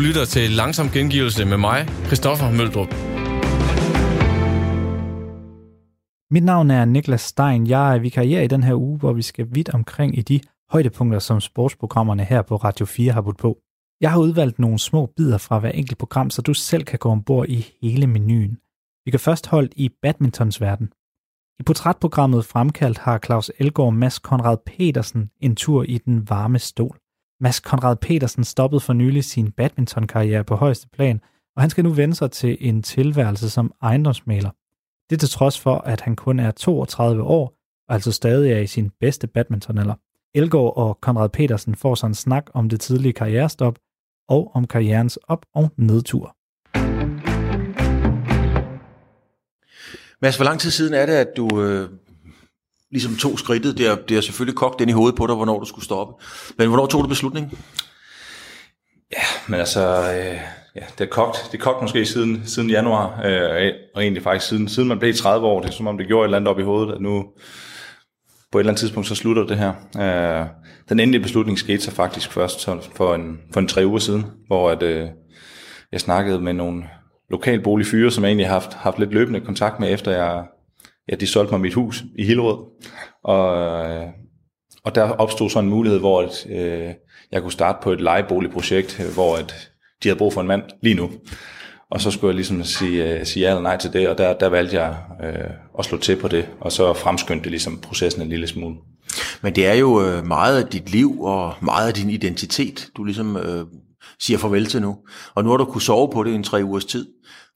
lytter til Langsom Gengivelse med mig, Christoffer Møldrup. Mit navn er Niklas Stein. Jeg er vikarier i den her uge, hvor vi skal vidt omkring i de højdepunkter, som sportsprogrammerne her på Radio 4 har budt på. Jeg har udvalgt nogle små bidder fra hver enkelt program, så du selv kan gå ombord i hele menuen. Vi kan først holde i badmintons verden. I portrætprogrammet Fremkaldt har Claus Elgård Mads Konrad Petersen en tur i den varme stol. Mads Konrad Petersen stoppede for nylig sin badmintonkarriere på højeste plan, og han skal nu vende sig til en tilværelse som ejendomsmaler. Det til trods for, at han kun er 32 år, og altså stadig er i sin bedste badmintonalder. Elgård og Konrad Petersen får så en snak om det tidlige karrierestop og om karrierens op- og nedtur. Mads, hvor lang tid siden er det, at du øh, ligesom tog skridtet? Det har, det har selvfølgelig kogt den i hovedet på dig, hvornår du skulle stoppe. Men hvornår tog du beslutningen? Ja, men altså, øh, ja, det er kogt, det er kogt måske siden, siden januar, øh, og egentlig faktisk siden, siden man blev 30 år, det er som om det gjorde et eller andet op i hovedet, at nu på et eller andet tidspunkt, så slutter det her. Øh, den endelige beslutning skete så faktisk først for en, for en tre uger siden, hvor at, øh, jeg snakkede med nogle lokalboligfyre, som jeg egentlig har haft, haft lidt løbende kontakt med, efter jeg, ja, de solgte mig mit hus i Hillerød. Og, øh, og der opstod så en mulighed, hvor at, øh, jeg kunne starte på et lejeboligprojekt, øh, hvor at de havde brug for en mand lige nu. Og så skulle jeg ligesom sige, øh, sige ja eller nej til det, og der, der valgte jeg øh, at slå til på det, og så fremskyndte det ligesom processen en lille smule. Men det er jo meget af dit liv og meget af din identitet, du ligesom øh, siger farvel til nu. Og nu har du kunne sove på det i en tre ugers tid.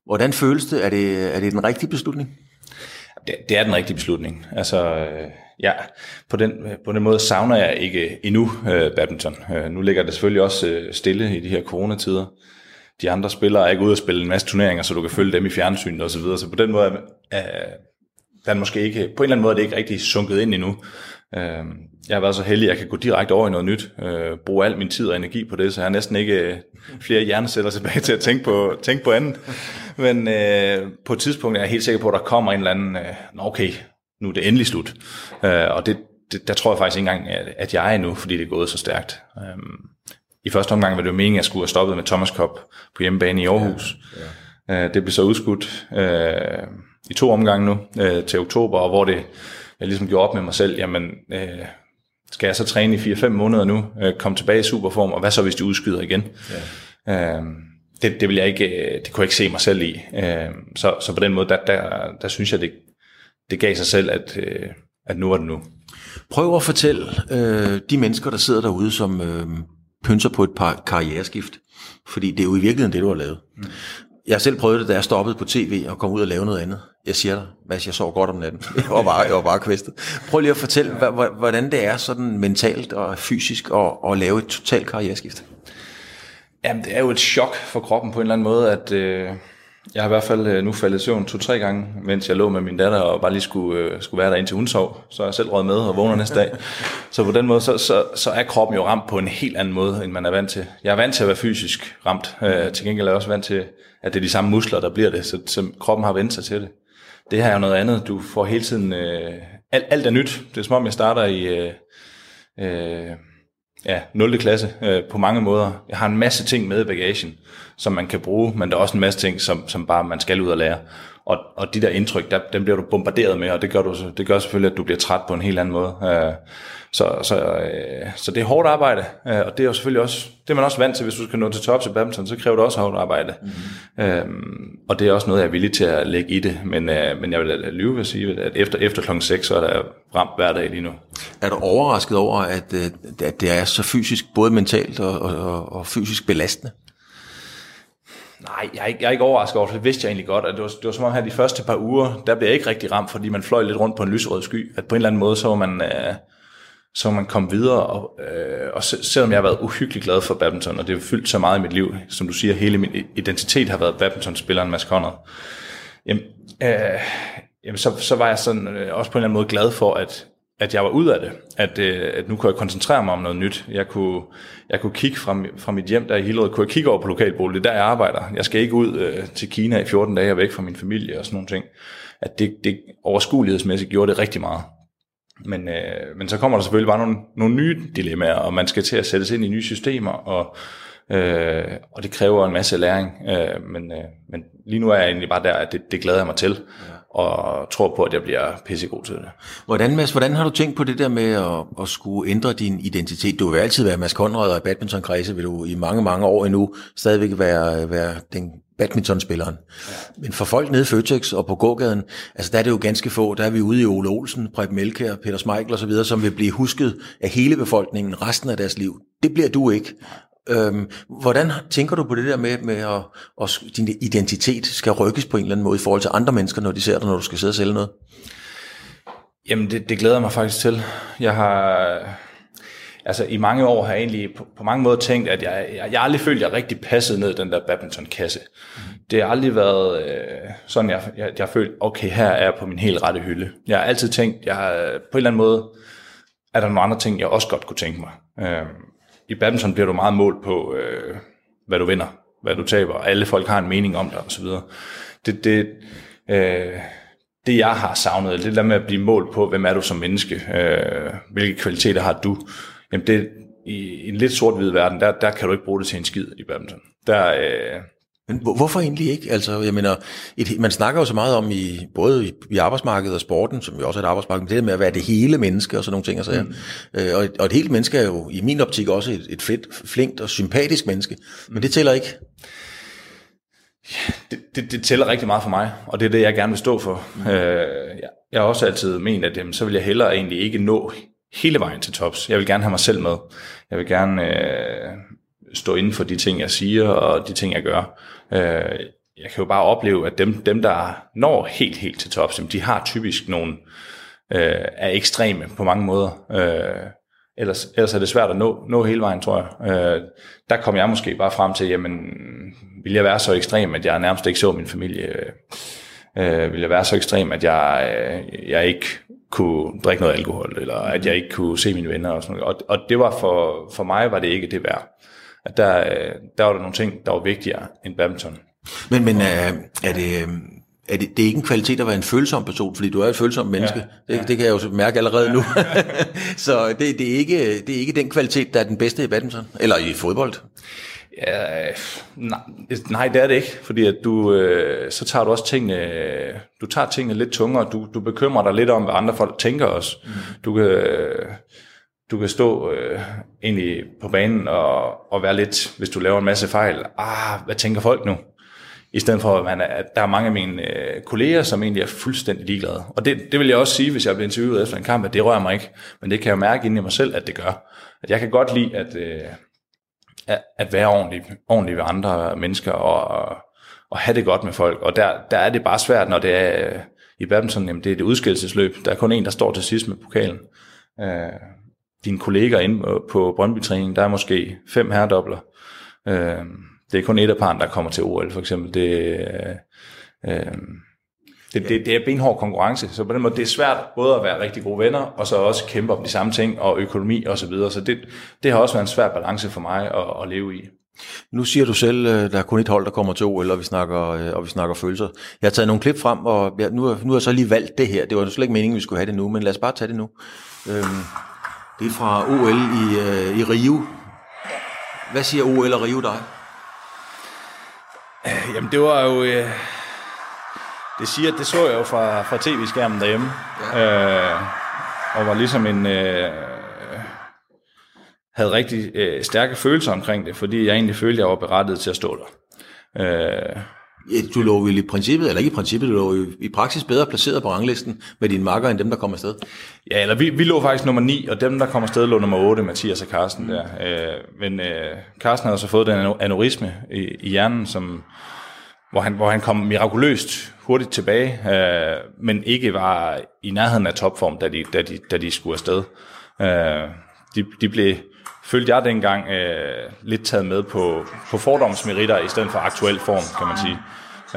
Hvordan føles det? Er det, er det den rigtige beslutning? Det, det er den rigtige beslutning. Altså, øh, ja, på den, på den måde savner jeg ikke endnu øh, badminton. Øh, nu ligger det selvfølgelig også øh, stille i de her coronatider. De andre spillere er ikke ude at spille en masse turneringer, så du kan følge dem i fjernsynet og så videre. Så på den måde er, der er måske ikke, på en eller anden måde er det ikke rigtig sunket ind endnu. Øh, jeg har været så heldig, at jeg kan gå direkte over i noget nyt, øh, bruge al min tid og energi på det, så jeg har næsten ikke øh, flere hjerneceller tilbage til at tænke på, tænke på andet. Men øh, på et tidspunkt er jeg helt sikker på, at der kommer en eller anden, øh, okay, nu er det endelig slut. Øh, og det, det, der tror jeg faktisk ikke engang, at, at jeg er nu, fordi det er gået så stærkt. Øh, I første omgang var det jo meningen, at jeg skulle have stoppet med Thomas Cup på hjemmebane i Aarhus. Ja, ja. Øh, det blev så udskudt øh, i to omgange nu øh, til oktober, og hvor det jeg ligesom gjorde op med mig selv, jamen, øh, skal jeg så træne i 4-5 måneder nu, øh, komme tilbage i superform, og hvad så hvis de udskyder igen? Ja. Øh, det, det vil jeg ikke, øh, det kunne jeg ikke se mig selv i. Øh, så, så på den måde, der, der, der synes jeg, det, det gav sig selv, at, øh, at nu er det nu. Prøv at fortælle øh, de mennesker, der sidder derude, som øh, pynser på et par karriereskift, fordi det er jo i virkeligheden det, du har lavet. Mm. Jeg har selv prøvet det, da jeg stoppede på tv og kom ud og lave noget andet. Jeg siger dig, Mads, jeg sov godt om natten. Jeg var bare, jeg var bare kvæstet. Prøv lige at fortælle, hvordan det er sådan mentalt og fysisk at, at lave et totalt karriereskift. Jamen, det er jo et chok for kroppen på en eller anden måde, at øh, jeg har i hvert fald øh, nu faldet i søvn to-tre gange, mens jeg lå med min datter og bare lige skulle, øh, skulle være der indtil hun sov. Så er jeg selv røget med og vågner næste dag. Så på den måde, så, så, så er kroppen jo ramt på en helt anden måde, end man er vant til. Jeg er vant til at være fysisk ramt. Øh, til gengæld er jeg også vant til, at det er de samme muskler, der bliver det, så, så kroppen har vendt sig til det. Det her er jo noget andet. Du får hele tiden... Øh, alt, alt er nyt. Det er som om, jeg starter i... Øh, øh, ja, 0. klasse øh, på mange måder. Jeg har en masse ting med i bagagen, som man kan bruge, men der er også en masse ting, som, som bare man skal ud og lære. Og, og de der indtryk, der, dem bliver du bombarderet med, og det gør, du, det gør selvfølgelig, at du bliver træt på en helt anden måde. Øh, så, så, øh, så det er hårdt arbejde, øh, og det er jo selvfølgelig også, det er man også vant til, hvis du skal nå til tops i badminton, så kræver det også hårdt arbejde. Mm-hmm. Øhm, og det er også noget, jeg er villig til at lægge i det, men, øh, men jeg vil lyve ved at sige, at efter, efter klokken 6, så er der ramt hver dag lige nu. Er du overrasket over, at, at det er så fysisk, både mentalt og, og, og fysisk belastende? Nej, jeg er, ikke, jeg er ikke overrasket over det. Det vidste jeg egentlig godt. At det, var, det var som om her de første par uger, der blev jeg ikke rigtig ramt, fordi man fløj lidt rundt på en lyserød sky. At på en eller anden måde, så var man... Øh, så man kom videre, og, øh, og selvom jeg har været uhyggeligt glad for badminton, og det har fyldt så meget i mit liv, som du siger, hele min identitet har været badmintonspilleren Mads Conrad, jamen, øh, jamen så, så var jeg sådan øh, også på en eller anden måde glad for, at, at jeg var ud af det, at, øh, at nu kunne jeg koncentrere mig om noget nyt. Jeg kunne, jeg kunne kigge fra, fra mit hjem der i Hillerød, kunne jeg kigge over på lokalbolig, det er der jeg arbejder. Jeg skal ikke ud øh, til Kina i 14 dage og væk fra min familie og sådan nogle ting. At det, det overskuelighedsmæssigt gjorde det rigtig meget. Men, øh, men så kommer der selvfølgelig bare nogle, nogle nye dilemmaer, og man skal til at sætte sig ind i nye systemer, og øh, og det kræver en masse læring, øh, men, øh, men lige nu er jeg egentlig bare der, at det, det glæder jeg mig til, ja og tror på, at jeg bliver pissegod til det. Hvordan, Mads, hvordan har du tænkt på det der med at, at skulle ændre din identitet? Du vil altid være Mads Conrad, og i badmintonkredse vil du i mange, mange år endnu stadigvæk være, være den badmintonspilleren. Ja. Men for folk nede i Føtex og på gågaden, altså der er det jo ganske få, der er vi ude i Ole Olsen, Preben Melkær, Peter Smeichel og så videre, som vil blive husket af hele befolkningen resten af deres liv. Det bliver du ikke. Øhm, hvordan tænker du på det der med, med at, at din identitet skal rykkes på en eller anden måde i forhold til andre mennesker, når de ser dig, når du skal sidde og sælge noget? Jamen, det, det glæder mig faktisk til. Jeg har... Altså, i mange år har jeg egentlig på, på mange måder tænkt, at jeg, jeg, jeg aldrig følte, at jeg rigtig passede ned i den der badmintonkasse. Mm. Det har aldrig været øh, sådan, jeg, jeg, jeg følt, okay, her er jeg på min helt rette hylde. Jeg har altid tænkt, jeg på en eller anden måde, er der nogle andre ting, jeg også godt kunne tænke mig. Øh, i badminton bliver du meget målt på, øh, hvad du vinder, hvad du taber. Alle folk har en mening om dig osv. Det, det, øh, det jeg har savnet, det der med at blive målt på, hvem er du som menneske, øh, hvilke kvaliteter har du, jamen det, i en lidt sort-hvid verden, der, der kan du ikke bruge det til en skid i badminton. Der, øh, men hvorfor egentlig ikke? Altså, jeg mener, et, man snakker jo så meget om i både i, i arbejdsmarkedet og sporten, som jo også er et arbejdsmarked, men det med at være det hele menneske og sådan nogle ting. Altså, mm. øh, og, et, og et helt menneske er jo i min optik også et, et fedt, flinkt og sympatisk menneske, men det tæller ikke. Ja, det, det, det tæller rigtig meget for mig, og det er det, jeg gerne vil stå for. Mm. Øh, jeg, jeg har også altid ment, at jamen, så vil jeg hellere egentlig ikke nå hele vejen til tops. Jeg vil gerne have mig selv med. Jeg vil gerne øh, stå inden for de ting, jeg siger, og de ting, jeg gør. Øh, jeg kan jo bare opleve, at dem, dem der når helt, helt til tops, de har typisk nogle, øh, er ekstreme på mange måder. Øh, ellers, ellers er det svært at nå, nå hele vejen, tror jeg. Øh, der kom jeg måske bare frem til, jamen, vil jeg være så ekstrem, at jeg nærmest ikke så min familie? Øh, vil jeg være så ekstrem, at jeg, øh, jeg ikke kunne drikke noget alkohol, eller at jeg ikke kunne se mine venner og sådan noget. Og, og det var for, for mig var det ikke det værd at der, øh, der var der nogle ting, der var vigtigere end badminton. Men, men er, øh, er det... Øh, er det, det er ikke en kvalitet at være en følsom person, fordi du er et følsomt menneske. Ja, ja. Det, det kan jeg jo mærke allerede nu. så det, det, er ikke, det er ikke den kvalitet, der er den bedste i badminton, eller i fodbold. Ja, nej, nej, det er det ikke, fordi at du, øh, så tager du også tingene, du tager tingene lidt tungere, du, du bekymrer dig lidt om, hvad andre folk tænker også. Mm. Du kan, øh, du kan stå øh, egentlig på banen og, og være lidt, hvis du laver en masse fejl, ah, hvad tænker folk nu? I stedet for, at, man er, at der er mange af mine øh, kolleger, som egentlig er fuldstændig ligeglade. Og det, det vil jeg også sige, hvis jeg bliver interviewet efter en kamp, at det rører mig ikke. Men det kan jeg mærke inde i mig selv, at det gør. At jeg kan godt lide at, øh, at, at være ordentlig, ordentlig ved andre mennesker og, og have det godt med folk. Og der, der er det bare svært, når det er øh, i badminton, jamen det er et udskillelsesløb. Der er kun en, der står til sidst med pokalen. Øh, dine kolleger inde på Brøndby-træning, der er måske fem herredobler. Øh, det er kun et af parren, der kommer til OL, for eksempel. Det, øh, øh, det, det, det er benhård konkurrence, så på den måde det er svært både at være rigtig gode venner, og så også kæmpe om de samme ting, og økonomi og så videre. Så det, det har også været en svær balance for mig at, at leve i. Nu siger du selv, øh, der er kun et hold, der kommer til OL, og vi snakker, øh, og vi snakker følelser. Jeg har taget nogle klip frem, og jeg, nu, nu har jeg så lige valgt det her. Det var slet ikke meningen, vi skulle have det nu, men lad os bare tage det nu. Øhm, det er fra OL i, øh, i Rio. Hvad siger OL og Rio dig? Øh, jamen det var jo... Øh, det siger, det så jeg jo fra, fra tv-skærmen derhjemme. Ja. Øh, og var ligesom en... Øh, havde rigtig øh, stærke følelser omkring det, fordi jeg egentlig følte, at jeg var berettiget til at stå der. Øh, Ja, du lå vel i princippet, eller ikke i princippet, du lå i i praksis bedre placeret på ranglisten med dine makker, end dem, der kommer afsted. Ja, eller vi, vi lå faktisk nummer 9, og dem, der kommer afsted, lå nummer 8, Mathias og Carsten der. Øh, men øh, Carsten havde så fået den aneurisme i, i hjernen, som, hvor, han, hvor han kom mirakuløst hurtigt tilbage, øh, men ikke var i nærheden af topform, da de, da de, da de skulle afsted. Øh, de, de blev, følte jeg dengang, øh, lidt taget med på, på fordomsmeritter i stedet for aktuel form, kan man sige.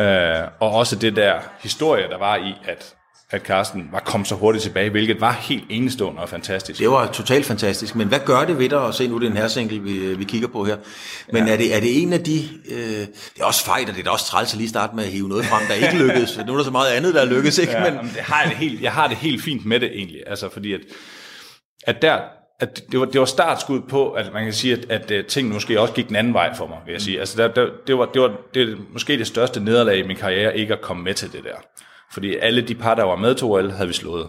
Øh, og også det der historie, der var i, at at Carsten var kommet så hurtigt tilbage, hvilket var helt enestående og fantastisk. Det var totalt fantastisk, men hvad gør det ved dig at se nu, det er en hersinkel, vi, vi kigger på her, men ja. er, det, er det en af de, øh, det er også fejl, og det er også træls at lige starte med at hive noget frem, der ikke lykkedes, nu er der så meget andet, der er lykkedes, ikke? Ja, men... det har jeg, det helt, jeg har det helt fint med det egentlig, altså fordi at, at der, at det var, det var startskud på, at man kan sige, at, at, at ting måske også gik den anden vej for mig, vil jeg sige. Altså, der, der, det, var, det var det, måske det største nederlag i min karriere, ikke at komme med til det der. Fordi alle de par, der var med til OL, havde vi slået.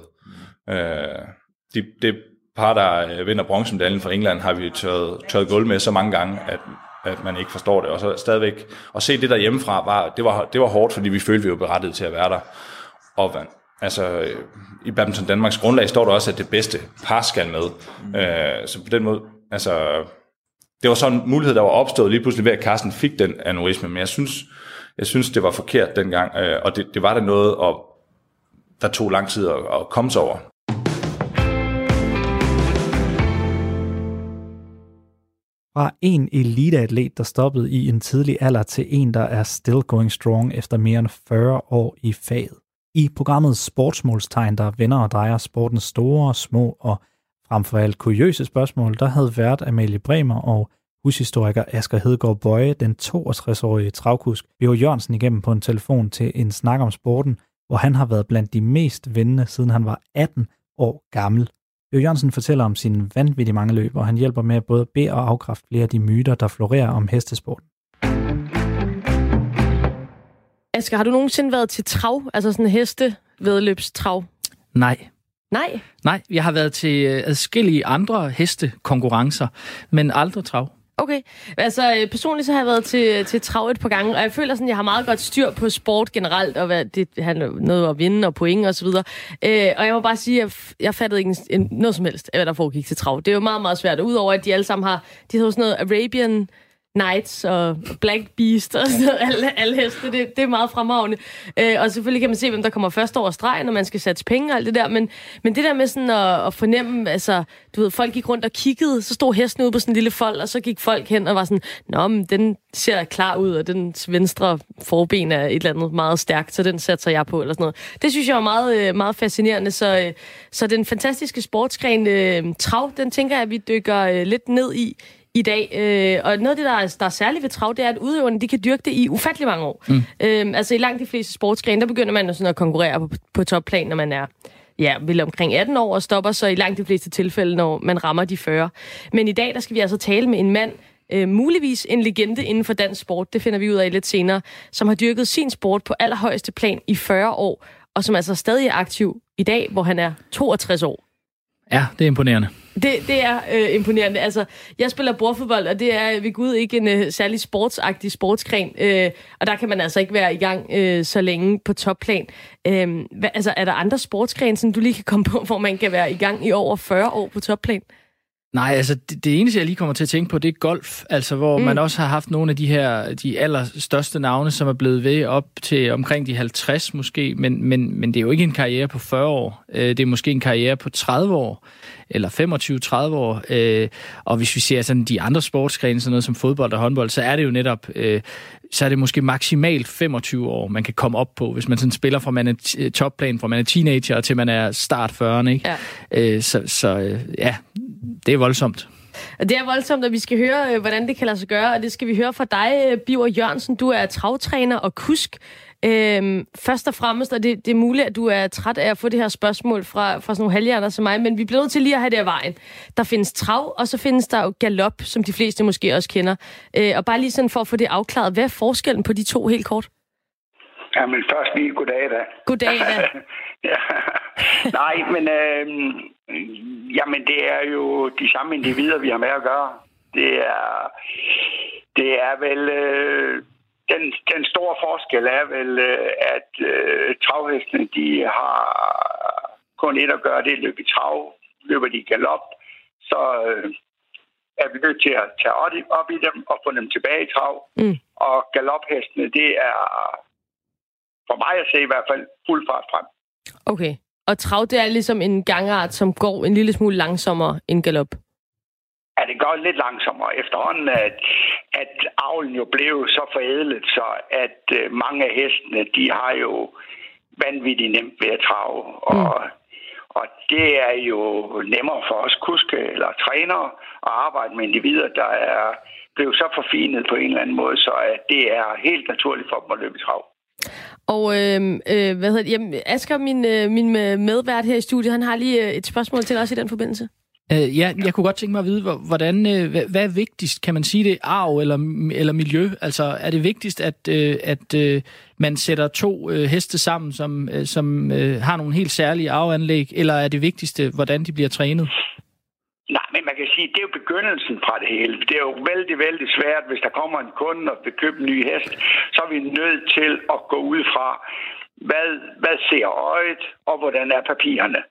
Mm. Øh, de, det par, der øh, vinder bronzemedaljen fra England, har vi tørret, tørret gulv med så mange gange, at, at man ikke forstår det. Og så stadigvæk, at se det der hjemmefra, var, det, var, det var hårdt, fordi vi følte, vi var berettiget til at være der. Og altså, i Badminton Danmarks grundlag står der også, at det bedste par skal med. Mm. Øh, så på den måde, altså, det var sådan en mulighed, der var opstået lige pludselig ved, at Carsten fik den aneurisme, men jeg synes, jeg synes det var forkert dengang, øh, og det, det var der noget, og der tog lang tid at, at komme sig over. Fra en eliteatlet, der stoppede i en tidlig alder, til en, der er still going strong efter mere end 40 år i faget. I programmet Sportsmålstegn, der vender og drejer sportens store, små og frem for alt kuriøse spørgsmål, der havde vært Amalie Bremer og hushistoriker Asger Hedegaard Bøje, den 62-årige travkusk, Bjørn Jørgensen igennem på en telefon til en snak om sporten, hvor han har været blandt de mest vendende, siden han var 18 år gammel. Bjørn Jørgensen fortæller om sine vanvittige mange løb, og han hjælper med at både bede og afkræfte flere af de myter, der florerer om hestesporten. Asger, har du nogensinde været til trav, altså sådan heste vedløbstrav? Nej. Nej? Nej, jeg har været til øh, adskillige andre hestekonkurrencer, men aldrig trav. Okay. Altså, øh, personligt så har jeg været til, til trav et par gange, og jeg føler sådan, at jeg har meget godt styr på sport generelt, og hvad det handler noget at vinde og point og så videre. Øh, og jeg må bare sige, at jeg fattede ikke en, noget som helst, hvad der foregik til trav. Det er jo meget, meget svært. Udover at de alle sammen har, de hedder sådan noget Arabian Knights og Black Beast og sådan noget. Alle, alle heste, det, det er meget fremragende. Øh, og selvfølgelig kan man se, hvem der kommer først over stregen, når man skal satse penge og alt det der. Men, men det der med sådan at, at fornemme, altså, du ved, folk gik rundt og kiggede, så stod hesten ude på sådan en lille fold, og så gik folk hen og var sådan, nå, men den ser klar ud, og den venstre forben er et eller andet meget stærkt, så den satser jeg på, eller sådan noget. Det synes jeg var meget, øh, meget fascinerende. Så, øh, så den fantastiske sportsgren øh, trav, den tænker jeg, at vi dykker øh, lidt ned i i dag. Øh, og noget af det, der er, der er særligt ved trav, det er, at udøverne de kan dyrke det i ufattelig mange år. Mm. Øh, altså i langt de fleste sportsgrene, der begynder man sådan at konkurrere på, på topplan, når man er ja, vel omkring 18 år og stopper så i langt de fleste tilfælde, når man rammer de 40. Men i dag, der skal vi altså tale med en mand, øh, muligvis en legende inden for dansk sport, det finder vi ud af lidt senere, som har dyrket sin sport på allerhøjeste plan i 40 år, og som altså stadig er aktiv i dag, hvor han er 62 år. Ja, det er imponerende. Det, det er øh, imponerende. Altså, jeg spiller bordfodbold, og det er ved Gud ikke en øh, særlig sportsagtig sportsgren. Øh, og der kan man altså ikke være i gang øh, så længe på topplan. Øh, hvad, altså, er der andre sportsgrene, som du lige kan komme på, hvor man kan være i gang i over 40 år på topplan? Nej, altså det, det eneste, jeg lige kommer til at tænke på, det er golf, altså hvor mm. man også har haft nogle af de her, de allerstørste navne, som er blevet ved op til omkring de 50 måske, men, men, men det er jo ikke en karriere på 40 år, øh, det er måske en karriere på 30 år, eller 25-30 år, øh, og hvis vi ser sådan de andre sportsgrene, sådan noget som fodbold og håndbold, så er det jo netop øh, så er det måske maksimalt 25 år, man kan komme op på, hvis man sådan spiller fra man er topplan, fra man er teenager til man er start 40'erne. Ikke? Ja. Så så ja, det er voldsomt. Det er voldsomt, at vi skal høre, øh, hvordan det kan lade sig gøre, og det skal vi høre fra dig, øh, Biver Jørgensen. Du er travtræner og kusk. Øhm, først og fremmest, og det, det er muligt, at du er træt af at få det her spørgsmål fra, fra sådan nogle halvhjerner som mig, men vi bliver nødt til lige at have det af vejen. Der findes trav, og så findes der jo galop, som de fleste måske også kender. Øh, og bare lige sådan for at få det afklaret, hvad er forskellen på de to helt kort? Jamen først lige goddag da. Goddag da. ja. Nej, men øh, jamen det er jo de samme individer, vi har med at gøre. Det er, det er vel... Øh, den, den store forskel er vel, øh, at øh, travhestene, de har kun et at gøre, det er løbe i trav. Løber de galop, så øh, er vi nødt til at tage op i dem og få dem tilbage i trav. Mm. Og galophestene, det er for mig at se i hvert fald fuld fart frem. Okay. Og trav, det er ligesom en gangart, som går en lille smule langsommere end galop? Ja, det går lidt langsommere efterhånden, at, at avlen jo blev så forædlet, så at uh, mange af hestene, de har jo vanvittigt nemt ved at trave. Og, mm. og det er jo nemmere for os kuske eller trænere at arbejde med individer, der er blevet så forfinet på en eller anden måde, så at det er helt naturligt for dem at løbe i trav. Og øh, øh, hvad hedder det? Jamen, Asger, min, øh, min øh, medvært her i studiet, han har lige øh, et spørgsmål til os i den forbindelse. Uh, ja, jeg kunne godt tænke mig at vide, hvordan, hvad, hvad er vigtigst? Kan man sige det arv eller, eller miljø? Altså, er det vigtigst, at, at man sætter to heste sammen, som, som har nogle helt særlige arveanlæg, eller er det vigtigste, hvordan de bliver trænet? Nej, men man kan sige, det er jo begyndelsen fra det hele. Det er jo vældig, vældig svært, hvis der kommer en kunde og vil købe en ny hest, så er vi nødt til at gå ud fra, hvad, hvad ser øjet, og hvordan er papirerne.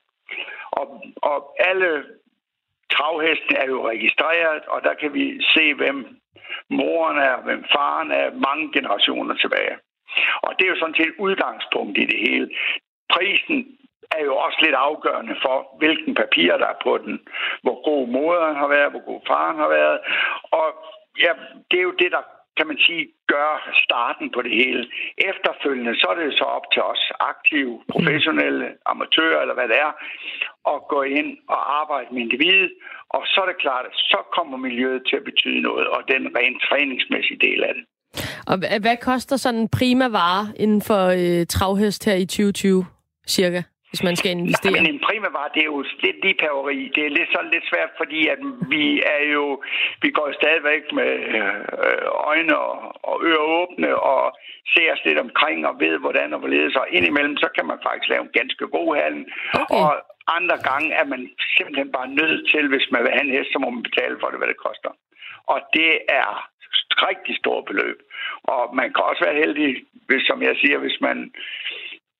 Og, og alle travhesten er jo registreret, og der kan vi se, hvem moren er, hvem faren er, mange generationer tilbage. Og det er jo sådan set udgangspunkt i det hele. Prisen er jo også lidt afgørende for, hvilken papir der er på den. Hvor god moderen har været, hvor god faren har været. Og ja, det er jo det, der kan man sige, gør starten på det hele. Efterfølgende, så er det så op til os aktive, professionelle, amatører eller hvad det er, at gå ind og arbejde med individet. Og så er det klart, at så kommer miljøet til at betyde noget, og den rent træningsmæssige del af det. Og hvad koster sådan en prima vare inden for øh, travhest her i 2020, cirka? Hvis man skal investere? Nej, men en primavare, det er jo lidt lige paveri. Det er lidt, sådan lidt svært, fordi at vi er jo, vi går stadigvæk med øh, øjne og, og ører åbne og ser os lidt omkring og ved, hvordan og hvorledes. Og indimellem, så kan man faktisk lave en ganske god handel. Okay. Og andre gange er man simpelthen bare nødt til, hvis man vil have en hest, så må man betale for det, hvad det koster. Og det er rigtig stort beløb. Og man kan også være heldig, hvis, som jeg siger, hvis man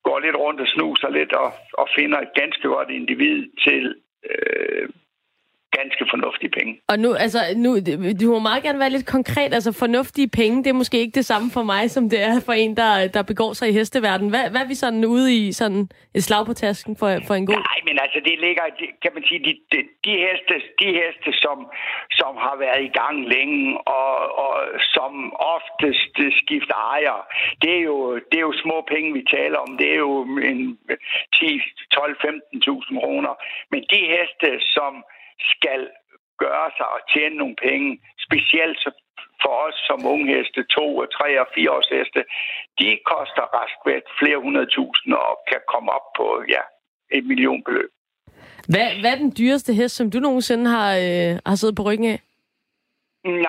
går lidt rundt og snuser lidt og, og finder et ganske godt individ til øh, ganske fornuftige penge. Og nu, altså, nu, du må meget gerne være lidt konkret. Altså, fornuftige penge, det er måske ikke det samme for mig, som det er for en, der, der begår sig i hesteverdenen. Hvad, hvad er vi sådan ude i sådan et slag på tasken for, for en god? Nej, men altså, det ligger, kan man sige, de, de, de, heste, de heste som, som har været i gang længe, og, og som oftest skifter ejer, det er, jo, det er jo små penge, vi taler om. Det er jo en 10, 12, 15.000 kroner. Men de heste, som skal gøre sig og tjene nogle penge, specielt for os som unge heste, to, tre og fire års heste, de koster raskvægt flere hundrede tusind og kan komme op på ja, et millionbeløb. Hvad, hvad er den dyreste hest, som du nogensinde har, øh, har siddet på ryggen af?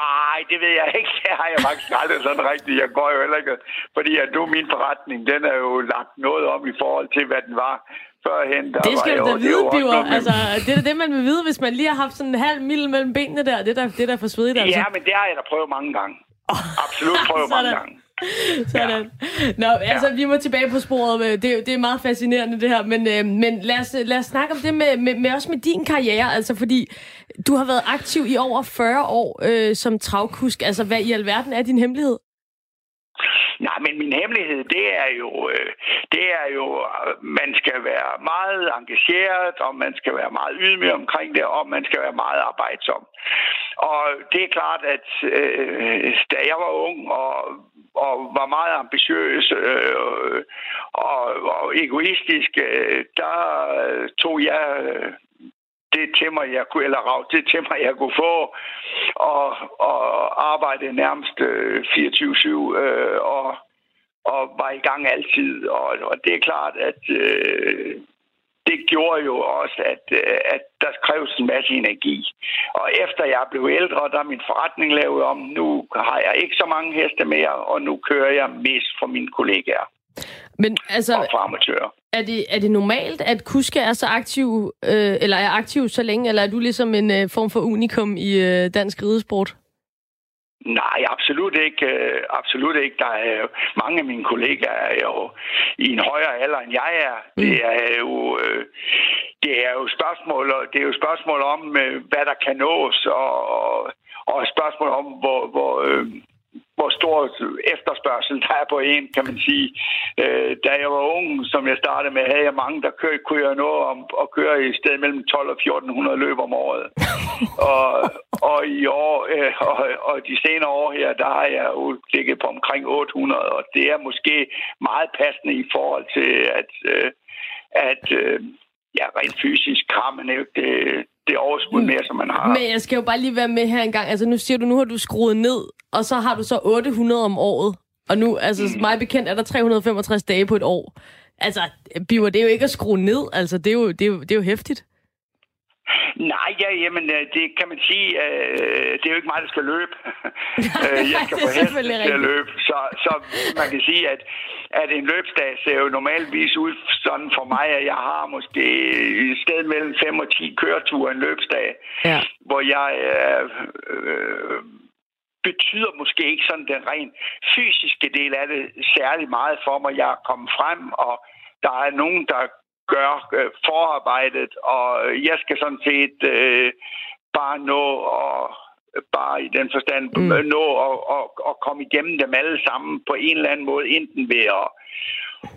Nej, det ved jeg ikke. Det har jeg faktisk aldrig sådan rigtigt. Jeg går jo heller ikke, fordi at nu min forretning, den er jo lagt noget om i forhold til, hvad den var førhen. Der det skal du da vide, Biver. Altså, det er det, man vil vide, hvis man lige har haft sådan en halv mil mellem benene der. Det er der, det der for svedigt, altså. Ja, men det har jeg da prøvet mange gange. Absolut prøvet mange gange. Sådan. Ja. Nå, altså, ja. vi må tilbage på sporet. Det, det er meget fascinerende, det her. Men, øh, men lad, os, lad os snakke om det med, med, med også med din karriere. Altså, fordi du har været aktiv i over 40 år øh, som travkusk. Altså, hvad i alverden er din hemmelighed? Nej, men min hemmelighed, det er jo, øh, det er jo, man skal være meget engageret, og man skal være meget ydmyg omkring det, og man skal være meget arbejdsom. Og det er klart, at øh, da jeg var ung og, og var meget ambitiøs øh, og, og egoistisk, øh, der tog jeg det tæmmer, jeg kunne, eller rav, det tæmmer, jeg kunne få, og, og arbejde nærmest øh, 24-7, øh, og, og var i gang altid. Og, og det er klart, at øh, det gjorde jo også, at, øh, at der kræves en masse energi. Og efter jeg blev ældre, der er min forretning lavet om. Nu har jeg ikke så mange heste mere, og nu kører jeg mest for mine kollegaer. Men altså, og for amatører. Er det, er det normalt, at kuske er så aktiv, øh, eller er aktiv så længe, eller er du ligesom en øh, form for unikum i øh, dansk ridesport? Nej, absolut ikke. Øh, absolut ikke. Der er mange af mine kollegaer er jo i en højere alder, end jeg er. Mm. Det er jo... Øh, det er jo spørgsmål, det er jo spørgsmål om, øh, hvad der kan nås, og, og spørgsmål om, hvor, hvor, hvor stor efterspørgsel der er på en, kan man sige. Øh, da jeg var ung, som jeg startede med, havde jeg mange, der kører, kunne jeg nå om at køre i sted mellem 12 og 1400 løb om året. og, og i år, øh, og, og de senere år her, der har jeg jo ligget på omkring 800, og det er måske meget passende i forhold til, at, øh, at øh, ja, rent fysisk har man jo det, det overskud mere, som man har. Men jeg skal jo bare lige være med her en gang. Altså nu siger du, nu har du skruet ned, og så har du så 800 om året. Og nu, altså mm. mig bekendt, er der 365 dage på et år. Altså, Biver, det er jo ikke at skrue ned. Altså, det er jo, det er jo, det er jo hæftigt. Nej, ja, jamen, øh, det kan man sige, øh, det er jo ikke mig, der skal løbe. Øh, jeg skal få hesten til at løbe. Så, så man kan sige, at, at en løbsdag ser jo normalvis ud sådan for mig, at jeg har måske et sted mellem 5 og 10 køreture en løbsdag, Ja. hvor jeg øh, øh, betyder måske ikke sådan den rent fysiske del af det særlig meget for mig. Jeg er kommet frem, og der er nogen, der gør øh, forarbejdet, og jeg skal sådan set øh, bare nå og bare i den forstand Mm. mm. nå og, og, og komme igennem dem alle sammen på en eller anden måde, enten ved at,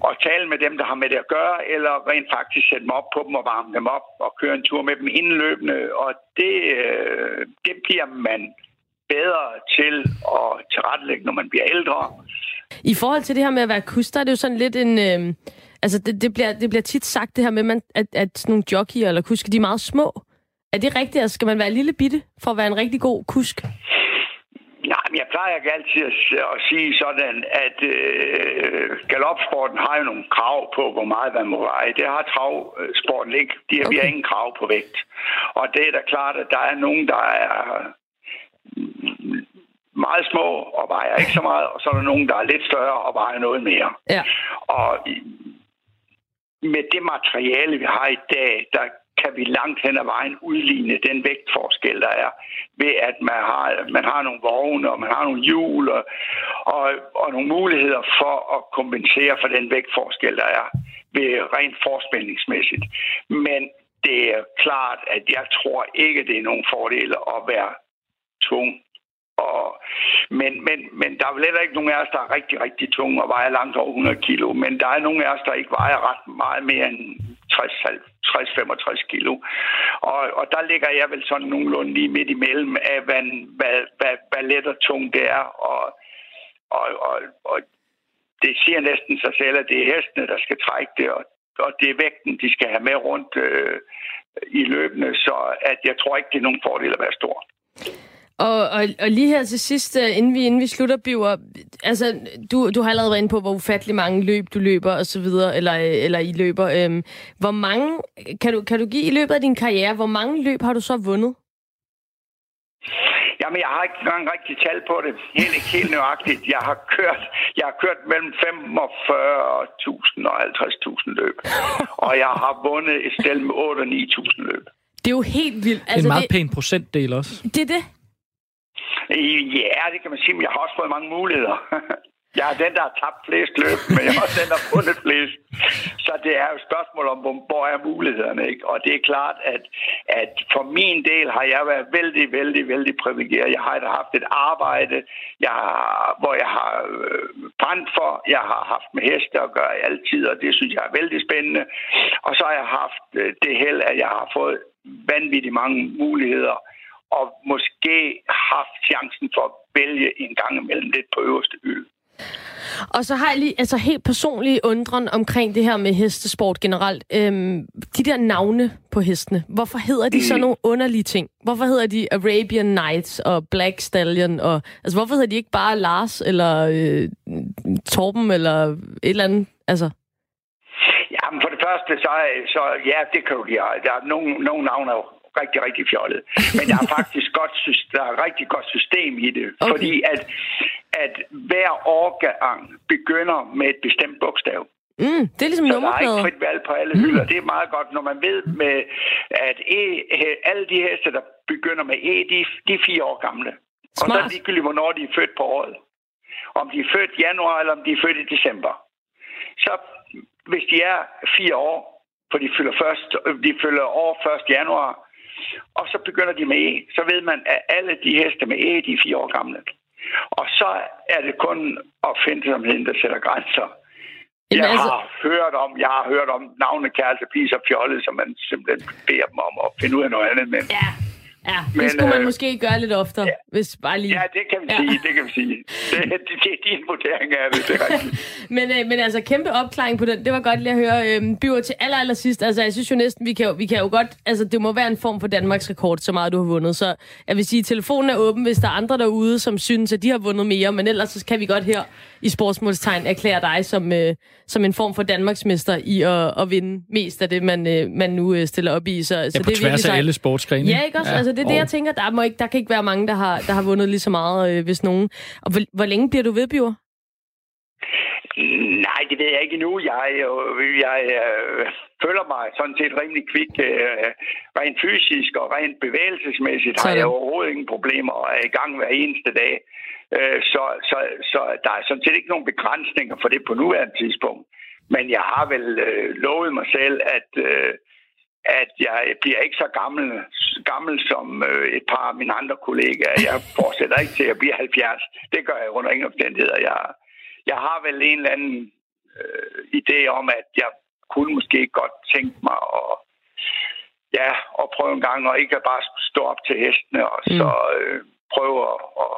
at tale med dem, der har med det at gøre, eller rent faktisk sætte dem op på dem og varme dem op og køre en tur med dem indløbende. Og det, øh, det bliver man bedre til at tilrettelægge, når man bliver ældre. I forhold til det her med at være kuster, er det jo sådan lidt en... Øh, altså, det, det, bliver, det bliver tit sagt det her med, man, at, at sådan nogle jockeyer eller kusker, de er meget små. Er det rigtigt? Altså, skal man være lille bitte for at være en rigtig god kusk? Nej, men jeg plejer ikke altid at, at sige sådan, at øh, galopsporten har jo nogle krav på, hvor meget man må veje. Det har travsporten ikke. De har, okay. Vi har ingen krav på vægt. Og det er da klart, at der er nogen, der er meget små og vejer ikke så meget, og så er der nogen, der er lidt større og vejer noget mere. Ja. Og med det materiale, vi har i dag, der kan vi langt hen ad vejen udligne den vægtforskel, der er, ved at man har, man har nogle vogne, og man har nogle hjul, og, og, og nogle muligheder for at kompensere for den vægtforskel, der er ved rent forspændingsmæssigt. Men det er klart, at jeg tror ikke, det er nogen fordele at være tung og, men, men, men der er vel heller ikke nogen af os, der er rigtig, rigtig tunge og vejer langt over 100 kilo. Men der er nogen af os, der ikke vejer ret meget mere end 60-65 kilo. Og, og der ligger jeg vel sådan nogenlunde lige midt imellem af, hvad, hvad, hvad, hvad let og tung det er. Og, og, og, og det siger næsten sig selv, at det er hestene, der skal trække det, og, og det er vægten, de skal have med rundt øh, i løbende. Så at jeg tror ikke, det er nogen fordel at være stor. Og, og, og lige her til sidst, øh, inden vi, inden vi slutter, Biver, altså, du, du har allerede været inde på, hvor ufattelig mange løb du løber og så videre, eller, øh, eller I løber. Øhm, hvor mange, kan du, kan du give i løbet af din karriere, hvor mange løb har du så vundet? Jamen, jeg har ikke engang rigtig tal på det. Helt ikke helt nøjagtigt. Jeg har kørt, jeg har kørt mellem 45.000 og 50.000 løb. Og jeg har vundet et sted med 8 og 9.000 løb. Det er jo helt vildt. Altså, en meget det, pæn procentdel også. det er det. Ja, det kan man sige, men jeg har også fået mange muligheder. Jeg er den, der har tabt flest løb, men jeg er også den, der har fundet flest. Så det er jo et spørgsmål om, hvor, er mulighederne, ikke? Og det er klart, at, at for min del har jeg været vældig, vældig, vældig privilegeret. Jeg har haft et arbejde, jeg har, hvor jeg har øh, brændt for. Jeg har haft med heste at gøre i altid, og det synes jeg er vældig spændende. Og så har jeg haft øh, det held, at jeg har fået vanvittigt mange muligheder, og måske haft chancen for at vælge en gang imellem lidt på øverste hylde. Og så har jeg lige altså helt personlig undren omkring det her med hestesport generelt. Øhm, de der navne på hestene, hvorfor hedder de så nogle underlige ting? Hvorfor hedder de Arabian Nights og Black Stallion? Og, altså, hvorfor hedder de ikke bare Lars eller øh, Torben eller et eller andet? Altså, Ja, men for det første, så, så ja, det kan du give. Der er nogle, nogle navne rigtig, rigtig fjollet. Men der er faktisk godt, der er et rigtig godt system i det. Okay. Fordi at, at hver årgang begynder med et bestemt bogstav. mm, det er ligesom Så der er ikke nummerplader. frit valg på alle hylder. Det er meget godt, når man ved, med, at e, alle de heste, der begynder med E, de, de er fire år gamle. Og så er Smart. det ligegyldigt, hvornår de er født på året. Om de er født i januar, eller om de er født i december. Så hvis de er fire år, for de fylder, først, de fylder år 1. januar, og så begynder de med E, så ved man, at alle de heste med E, de er fire år gamle. Og så er det kun opfindsomheden, der sætter grænser. Jamen, Jeg altså- har hørt om, jeg har hørt om navne kæreste, og fjolle, som man simpelthen beder dem om at finde ud af noget andet. Men Ja. Ja, det Men, skulle man øh, måske gøre lidt oftere, ja. hvis bare lige... Ja, det kan vi Ja. sige, det kan vi sige. Det, det, det er din vurdering af det, det er rigtigt. Men, øh, men altså, kæmpe opklaring på den. Det var godt lige at høre. Øh, Biver, til aller, aller sidst. Altså, jeg synes jo næsten, vi kan jo, vi kan jo godt... Altså, det må være en form for Danmarks rekord, så meget du har vundet. Så jeg vil sige, at telefonen er åben, hvis der er andre derude, som synes, at de har vundet mere. Men ellers så kan vi godt her i sportsmålstegn erklære dig som, øh, som en form for Danmarksmester i at, at vinde mest af det, man, øh, man nu øh, stiller op i. Så, så Ja, det på er virkelig tværs af alle sportsgrene. Ja, ikke også? Ja. Altså, det er det, Og- jeg tænker. Der, må ikke, der kan ikke være mange, der har, der har vundet lige så meget, øh, hvis nogen. Og hvor, hvor længe bliver du ved, Biver? Nej, det ved jeg ikke endnu. Jeg, øh, jeg øh, føler mig sådan set rimelig kvik. Øh, rent fysisk og rent bevægelsesmæssigt har jeg overhovedet ingen problemer og er i gang hver eneste dag. Øh, så, så, så der er sådan set ikke nogen begrænsninger for det på nuværende tidspunkt. Men jeg har vel øh, lovet mig selv, at, øh, at jeg bliver ikke så gammel, gammel som øh, et par af mine andre kollegaer. Jeg fortsætter ikke til at blive 70. Det gør jeg under ingen omstændigheder. Jeg, jeg har vel en eller anden øh, idé om, at jeg kunne måske godt tænke mig at, ja, at prøve en gang, og ikke bare stå op til hestene, og Mm. så øh, prøve at, at,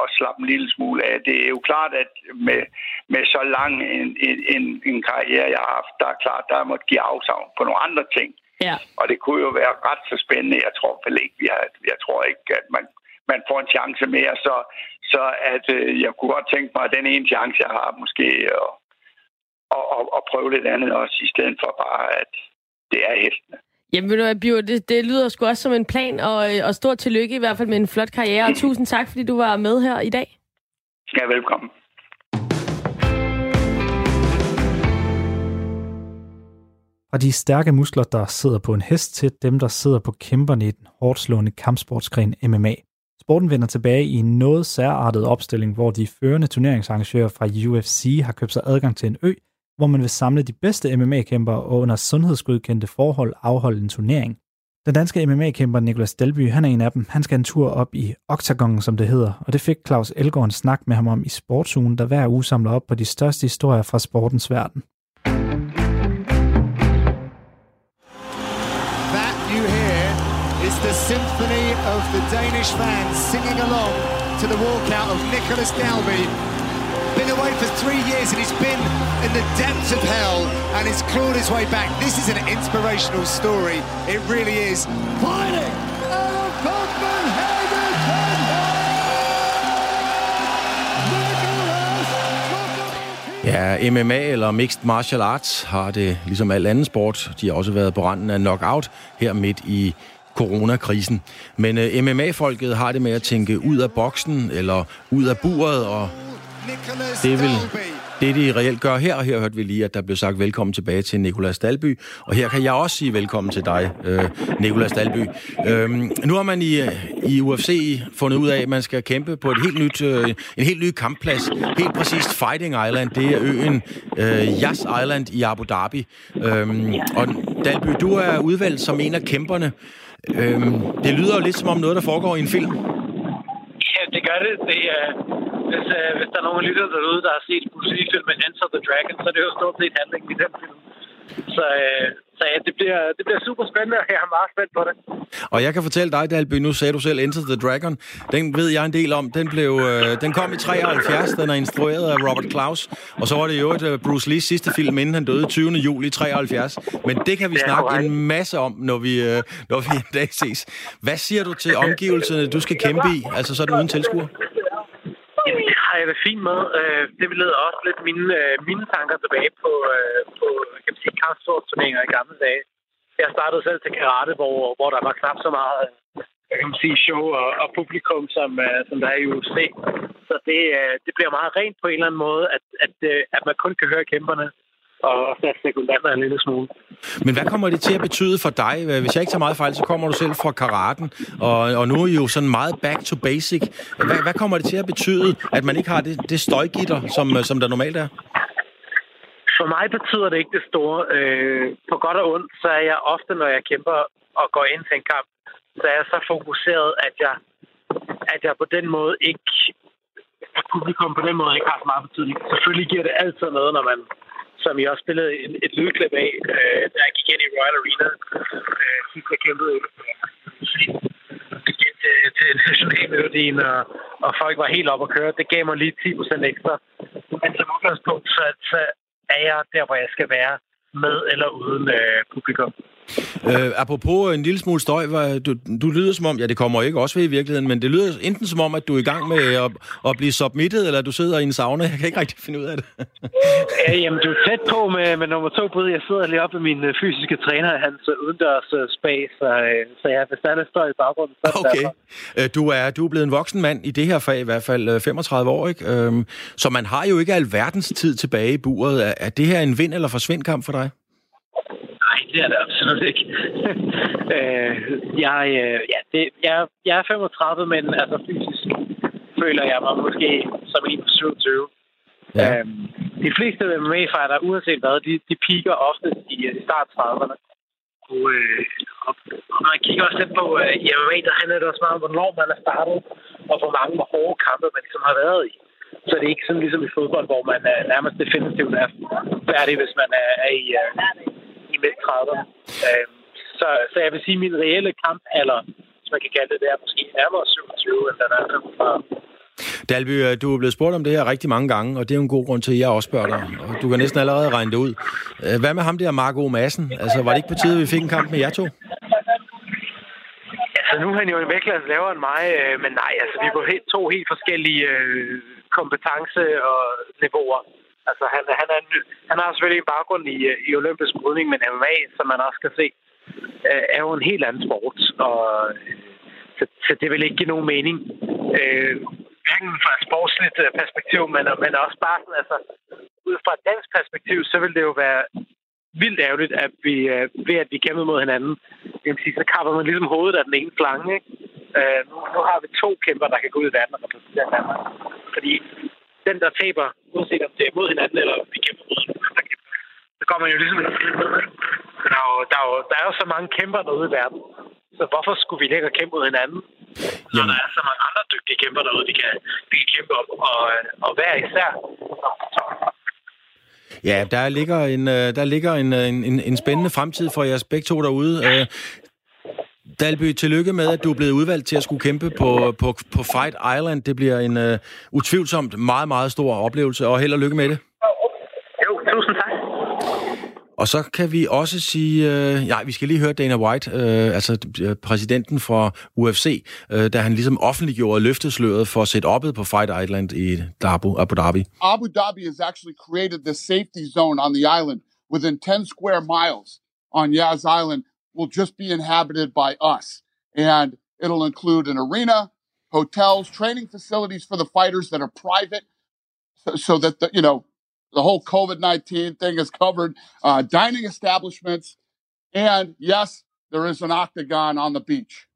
at slappe en lille smule af. Det er jo klart, at med, med så lang en, en, en, karriere, jeg har haft, der er klart, der måttet give afsavn på nogle andre ting. Ja. Og det kunne jo være ret så spændende. Jeg tror vel ikke, vi har, jeg tror ikke, at man, man får en chance mere. Så, så at, øh, jeg kunne godt tænke mig, at den ene chance, jeg har, måske at, at, at, at prøve lidt andet også, i stedet for bare, at det er hestene. Jamen, ved du hvad, Biver, det, det lyder sgu også som en plan, og, øh, og stort tillykke i hvert fald med en flot karriere, og tusind tak, fordi du var med her i dag. Skal jeg velkommen. Fra de stærke muskler, der sidder på en hest, til dem, der sidder på kæmperne i den hårdt slående kampsportsgren MMA. Sporten vender tilbage i en noget særartet opstilling, hvor de førende turneringsarrangører fra UFC har købt sig adgang til en ø, hvor man vil samle de bedste MMA-kæmpere og under sundhedsgodkendte forhold afholde en turnering. Den danske MMA-kæmper Niklas Delby, han er en af dem. Han skal en tur op i Octagon, som det hedder, og det fik Claus Elgaard en snak med ham om i Sportsugen, der hver uge samler op på de største historier fra sportens verden. Is the symphony of the Danish fans singing along to the walkout of Nicholas Dalby. Been away for three years and he's been in the depths of hell and he's clawed his way back. This is an inspirational story. It really is. Fighting out of Copenhagen, Ja, MMA eller Mixed Martial Arts har det ligesom al anden sport. De har også været på randen af knockout her midt i coronakrisen. Men øh, uh, MMA-folket har det med at tænke ud af boksen eller ud af buret, og det vil det, de reelt gør her. Her hørte vi lige, at der blev sagt velkommen tilbage til Nikolas Dalby. Og her kan jeg også sige velkommen til dig, øh, Nikolas Dalby. Øhm, nu har man i, i UFC fundet ud af, at man skal kæmpe på et helt nyt, øh, en helt ny kampplads. Helt præcist Fighting Island. Det er øen øh, Yas Island i Abu Dhabi. Øhm, og Dalby, du er udvalgt som en af kæmperne. Øhm, det lyder jo lidt som om noget, der foregår i en film. Ja, det gør det. det er, hvis, øh, hvis der er nogen lytter derude, der har set musikfilmen filmen Enter the Dragon, så er det jo stort set handlingen i den film. Så, øh, så ja, det bliver, det bliver super spændende, og jeg er meget spændt på det. Og jeg kan fortælle dig, Dalby, nu sagde du selv Enter the Dragon. Den ved jeg en del om. Den, blev, øh, den kom i 73, den er instrueret af Robert Klaus. Og så var det jo et øh, Bruce Lees sidste film, inden han døde 20. juli 73. Men det kan vi er snakke en masse om, når vi, øh, når vi en dag ses. Hvad siger du til omgivelserne, du skal kæmpe i? Altså sådan uden tilskuer? Jeg det fint med. Øh, Det leder også lidt mine, øh, mine tanker tilbage på, øh, på kan man sige, kampsportsturneringer i gamle dage. Jeg startede selv til karate, hvor, hvor der var knap så meget kan man sige, show og, og publikum, som, øh, som der er i UFC. Så det, øh, det bliver meget rent på en eller anden måde, at, at, øh, at man kun kan høre kæmperne og så sekundanter en lille smule. Men hvad kommer det til at betyde for dig? Hvis jeg ikke tager meget fejl, så kommer du selv fra karaten, og, og nu er I jo sådan meget back to basic. Hvad, hvad kommer det til at betyde, at man ikke har det, det støjgitter, som, som der normalt er? For mig betyder det ikke det store. Øh, på godt og ondt, så er jeg ofte, når jeg kæmper og går ind til en kamp, så er jeg så fokuseret, at jeg, at jeg på den måde ikke at publikum på den måde ikke har så meget betydning. Selvfølgelig giver det altid noget, når man, som jeg også spillede et, et lydklip af, øh, da jeg gik ind i Royal Arena, øh, sidst jeg kæmpede. til nationalmelodien, og, og folk var helt op at køre. Det gav mig lige 10 procent ekstra. Men som udgangspunkt, så, så er jeg der, hvor jeg skal være med eller uden øh, publikum. Øh, apropos en lille smule støj, du, du lyder som om, ja det kommer ikke også ved i virkeligheden, men det lyder enten som om, at du er i gang med at, at blive submitted, eller du sidder i en sauna. Jeg kan ikke rigtig finde ud af det. ja, jamen, du er tæt på med, med nummer to bud. Jeg sidder lige oppe med min øh, fysiske træner, hans udendørs uh, spa, så, uh, så ja, hvis der er lidt støj i baggrunden, så Okay. Uh, du, er, du er blevet en voksen mand i det her fag, i hvert fald 35 år, ikke? Uh, så man har jo ikke alverdens tid tilbage i buret. Er, er det her en vind- eller forsvindkamp for dig? Det er det absolut ikke. øh, jeg, øh, ja, det, jeg, jeg er 35, men altså fysisk føler jeg mig måske som en på 27. Ja. Øhm, de fleste MMA-fighter, uanset hvad, de, de piker ofte i, i start 30'erne. Og, øh, og, og man kigger også lidt på øh, i MMA, der handler det også meget om, hvornår man er startet, og hvor mange hårde kampe man ligesom har været i. Så det er ikke sådan ligesom i fodbold, hvor man er nærmest definitivt er færdig, hvis man er, er i, i midt 30'erne. Uh, så, så jeg vil sige, at min reelle kampalder, hvis man kan kalde det, det er måske nærmere 27, end den er 35. Dalby, øh, du er blevet spurgt om det her rigtig mange gange, og det er jo en god grund til, at jeg også spørger dig. Og du kan næsten allerede regne det ud. Øh, hvad med ham der, Marco Madsen? Altså, var det ikke på tide, at vi fik en kamp med jer to? Altså, nu er han jo en vægtklasse lavere end mig, øh, men nej, altså, vi er på helt, to helt forskellige øh, kompetence- og niveauer. Altså, han, han, er, han har selvfølgelig en baggrund i, øh, i olympisk brydning, men MMA, som man også kan se, øh, er jo en helt anden sport. Og, øh, så, så det vil ikke give nogen mening. Øh, hverken fra et sportsligt perspektiv, men, men også bare sådan, altså, ud fra et dansk perspektiv, så vil det jo være vildt ærgerligt, at vi, ved at vi kæmper mod hinanden, det vil sige, så kapper man ligesom hovedet af den ene flanke. Ikke? Øh, nu, nu har vi to kæmper, der kan gå ud i verden og repræsentere Danmark. Fordi den, der taber, uanset om det er mod hinanden, eller vi kæmper mod hinanden, så kommer man jo ligesom en der er, jo, der, er jo, der er jo så mange kæmper derude i verden. Så hvorfor skulle vi ikke og kæmpe mod hinanden? Så der er så mange andre dygtige kæmper derude, vi kan, vi kan kæmpe om. Og, og hver især. Ja, der ligger en, øh, der ligger en, øh, en, en spændende fremtid for jeres begge to derude. Øh, Dalby, tillykke med, at du er blevet udvalgt til at skulle kæmpe på, på, på Fight Island. Det bliver en uh, utvivlsomt meget, meget stor oplevelse, og held og lykke med det. Jo, tusind tak. Og så kan vi også sige, øh, ja, vi skal lige høre Dana White, øh, altså præsidenten for UFC, øh, da han ligesom offentliggjorde løftesløret for setup'et på Fight Island i Abu, Abu Dhabi. Abu Dhabi has actually created the safety zone on the island within 10 square miles on Yaz Island will just be inhabited by us. And it'll include an arena, hotels, training facilities for the fighters that are private so, so that the, you know, the whole COVID 19 thing is covered, uh, dining establishments, and yes, there is an octagon on the beach.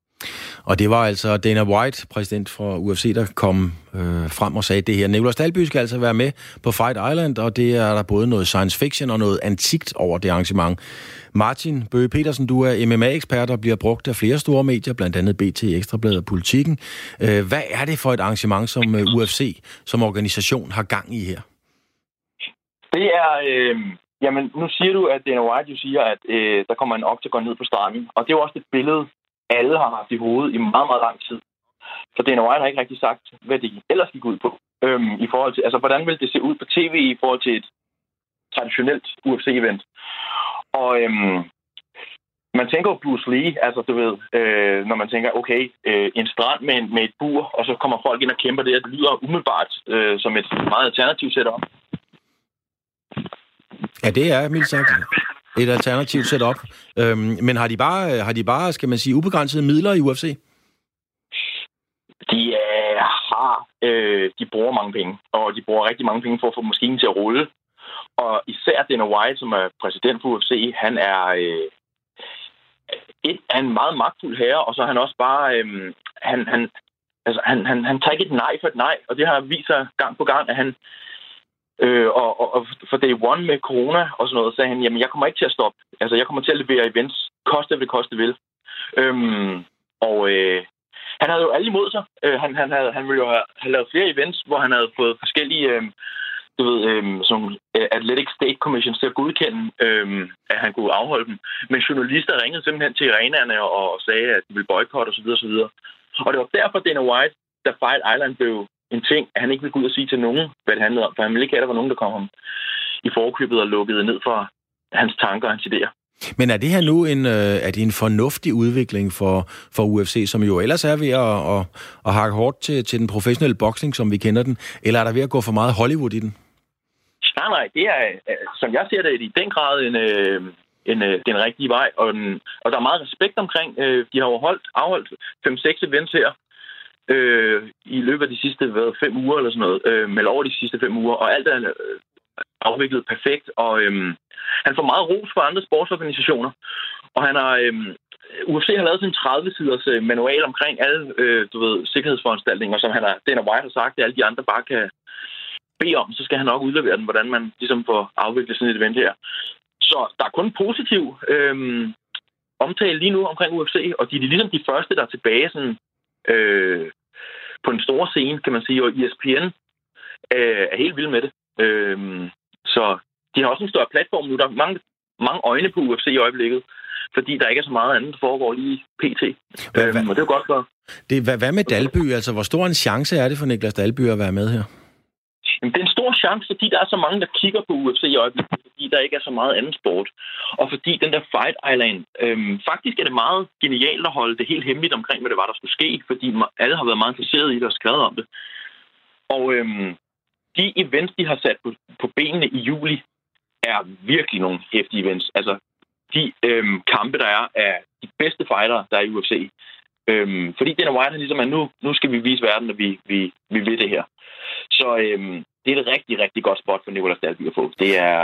Og det var altså Dana White, præsident for UFC, der kom øh, frem og sagde det her. Nicolas Dalby skal altså være med på Fight Island, og det er der både noget science fiction og noget antikt over det arrangement. Martin Bøge Petersen, du er MMA-ekspert og bliver brugt af flere store medier, blandt andet BT, Ekstrabladet og Politiken. Øh, hvad er det for et arrangement, som øh, UFC som organisation har gang i her? Det er... Øh, jamen, nu siger du, at Dana White jo siger, at øh, der kommer en oktagon ned på stranden. Og det er jo også et billede, alle har haft i hovedet i meget, meget lang tid. Så Dana White har ikke rigtig sagt, hvad det ellers gik ud på. Øhm, i forhold til, altså, hvordan vil det se ud på tv i forhold til et traditionelt UFC-event? Og øhm, man tænker jo Bruce Lee, altså du ved, øh, når man tænker, okay, øh, en strand med, med et bur, og så kommer folk ind og kæmper det, det lyder umiddelbart øh, som et meget alternativt setup. Ja, det er mildt sagt et alternativt setup. Øhm, men har de, bare, øh, har de bare, skal man sige, ubegrænsede midler i UFC? De øh, har, øh, de bruger mange penge, og de bruger rigtig mange penge for at få maskinen til at rulle. Og især Dana White, som er præsident for UFC, han er øh, et er en meget magtfuld herre, og så er han også bare, øh, han, han, altså, han, han, han tager ikke et nej for et nej, og det har vist sig gang på gang, at han, Øh, og, og, og for day one med corona og sådan noget, sagde han, jamen jeg kommer ikke til at stoppe. Altså jeg kommer til at levere events, koste hvad det koste vil. Øhm, og øh, han havde jo alle imod sig. Øh, han, han, havde, han ville jo have, have lavet flere events, hvor han havde fået forskellige øh, du ved, øhm, øh, som Athletic State Commission til at godkende, øh, at han kunne afholde dem. Men journalister ringede simpelthen til arenaerne og, og sagde, at de ville boykotte osv. osv. Og det var derfor, Dana White, da Fight Island blev en ting, at han ikke ville gå ud og sige til nogen, hvad det handlede om, for han ville ikke have, at der var nogen, der kom ham i forkøbet og lukkede ned for hans tanker og hans idéer. Men er det her nu en, øh, er det en fornuftig udvikling for, for UFC, som jo ellers er ved at, at, at hakke hårdt til, til den professionelle boksning, som vi kender den, eller er der ved at gå for meget Hollywood i den? Nej, nej, det er, øh, som jeg ser det, i den grad en, øh, en, den rigtige vej, og, den, og der er meget respekt omkring. De har jo holdt, afholdt 5-6 events her øh, i løbet af de sidste hvad, fem uger eller sådan noget, øh, eller over de sidste fem uger, og alt er øh, afviklet perfekt, og øh, han får meget ros fra andre sportsorganisationer, og han har... Øh, UFC har lavet sin 30-siders øh, manual omkring alle øh, du ved, sikkerhedsforanstaltninger, som han har, Dana White har sagt, at alle de andre bare kan bede om, så skal han nok udlevere den, hvordan man ligesom får afviklet sådan et event her. Så der er kun positiv øh, omtale lige nu omkring UFC, og de er ligesom de første, der er tilbage sådan, øh, på en stor scene, kan man sige, og ESPN øh, er helt vild med det. Øh, så de har også en større platform nu. Der er mange, mange øjne på UFC i øjeblikket, fordi der ikke er så meget andet, der foregår lige pt. Hvad, øhm, og det er jo godt for... Det, hvad, hvad med Dalby? Altså, hvor stor en chance er det for Niklas Dalby at være med her? Jamen, det er en stor chance, fordi der er så mange, der kigger på UFC i øjeblikket, fordi der ikke er så meget anden sport. Og fordi den der Fight Island, øhm, faktisk er det meget genialt at holde det helt hemmeligt omkring, hvad det var, der skulle ske, fordi alle har været meget interesseret i det og skrevet om det. Og øhm, de events, de har sat på, på benene i juli, er virkelig nogle hæftige events. Altså, de øhm, kampe, der er, er de bedste fightere, der er i UFC. Øhm, fordi Dana White er ligesom, at nu, nu skal vi vise verden, at vi, vi, vi vil det her. Så øhm, det er et rigtig, rigtig godt spot for Nicolas Dalby at få. Det er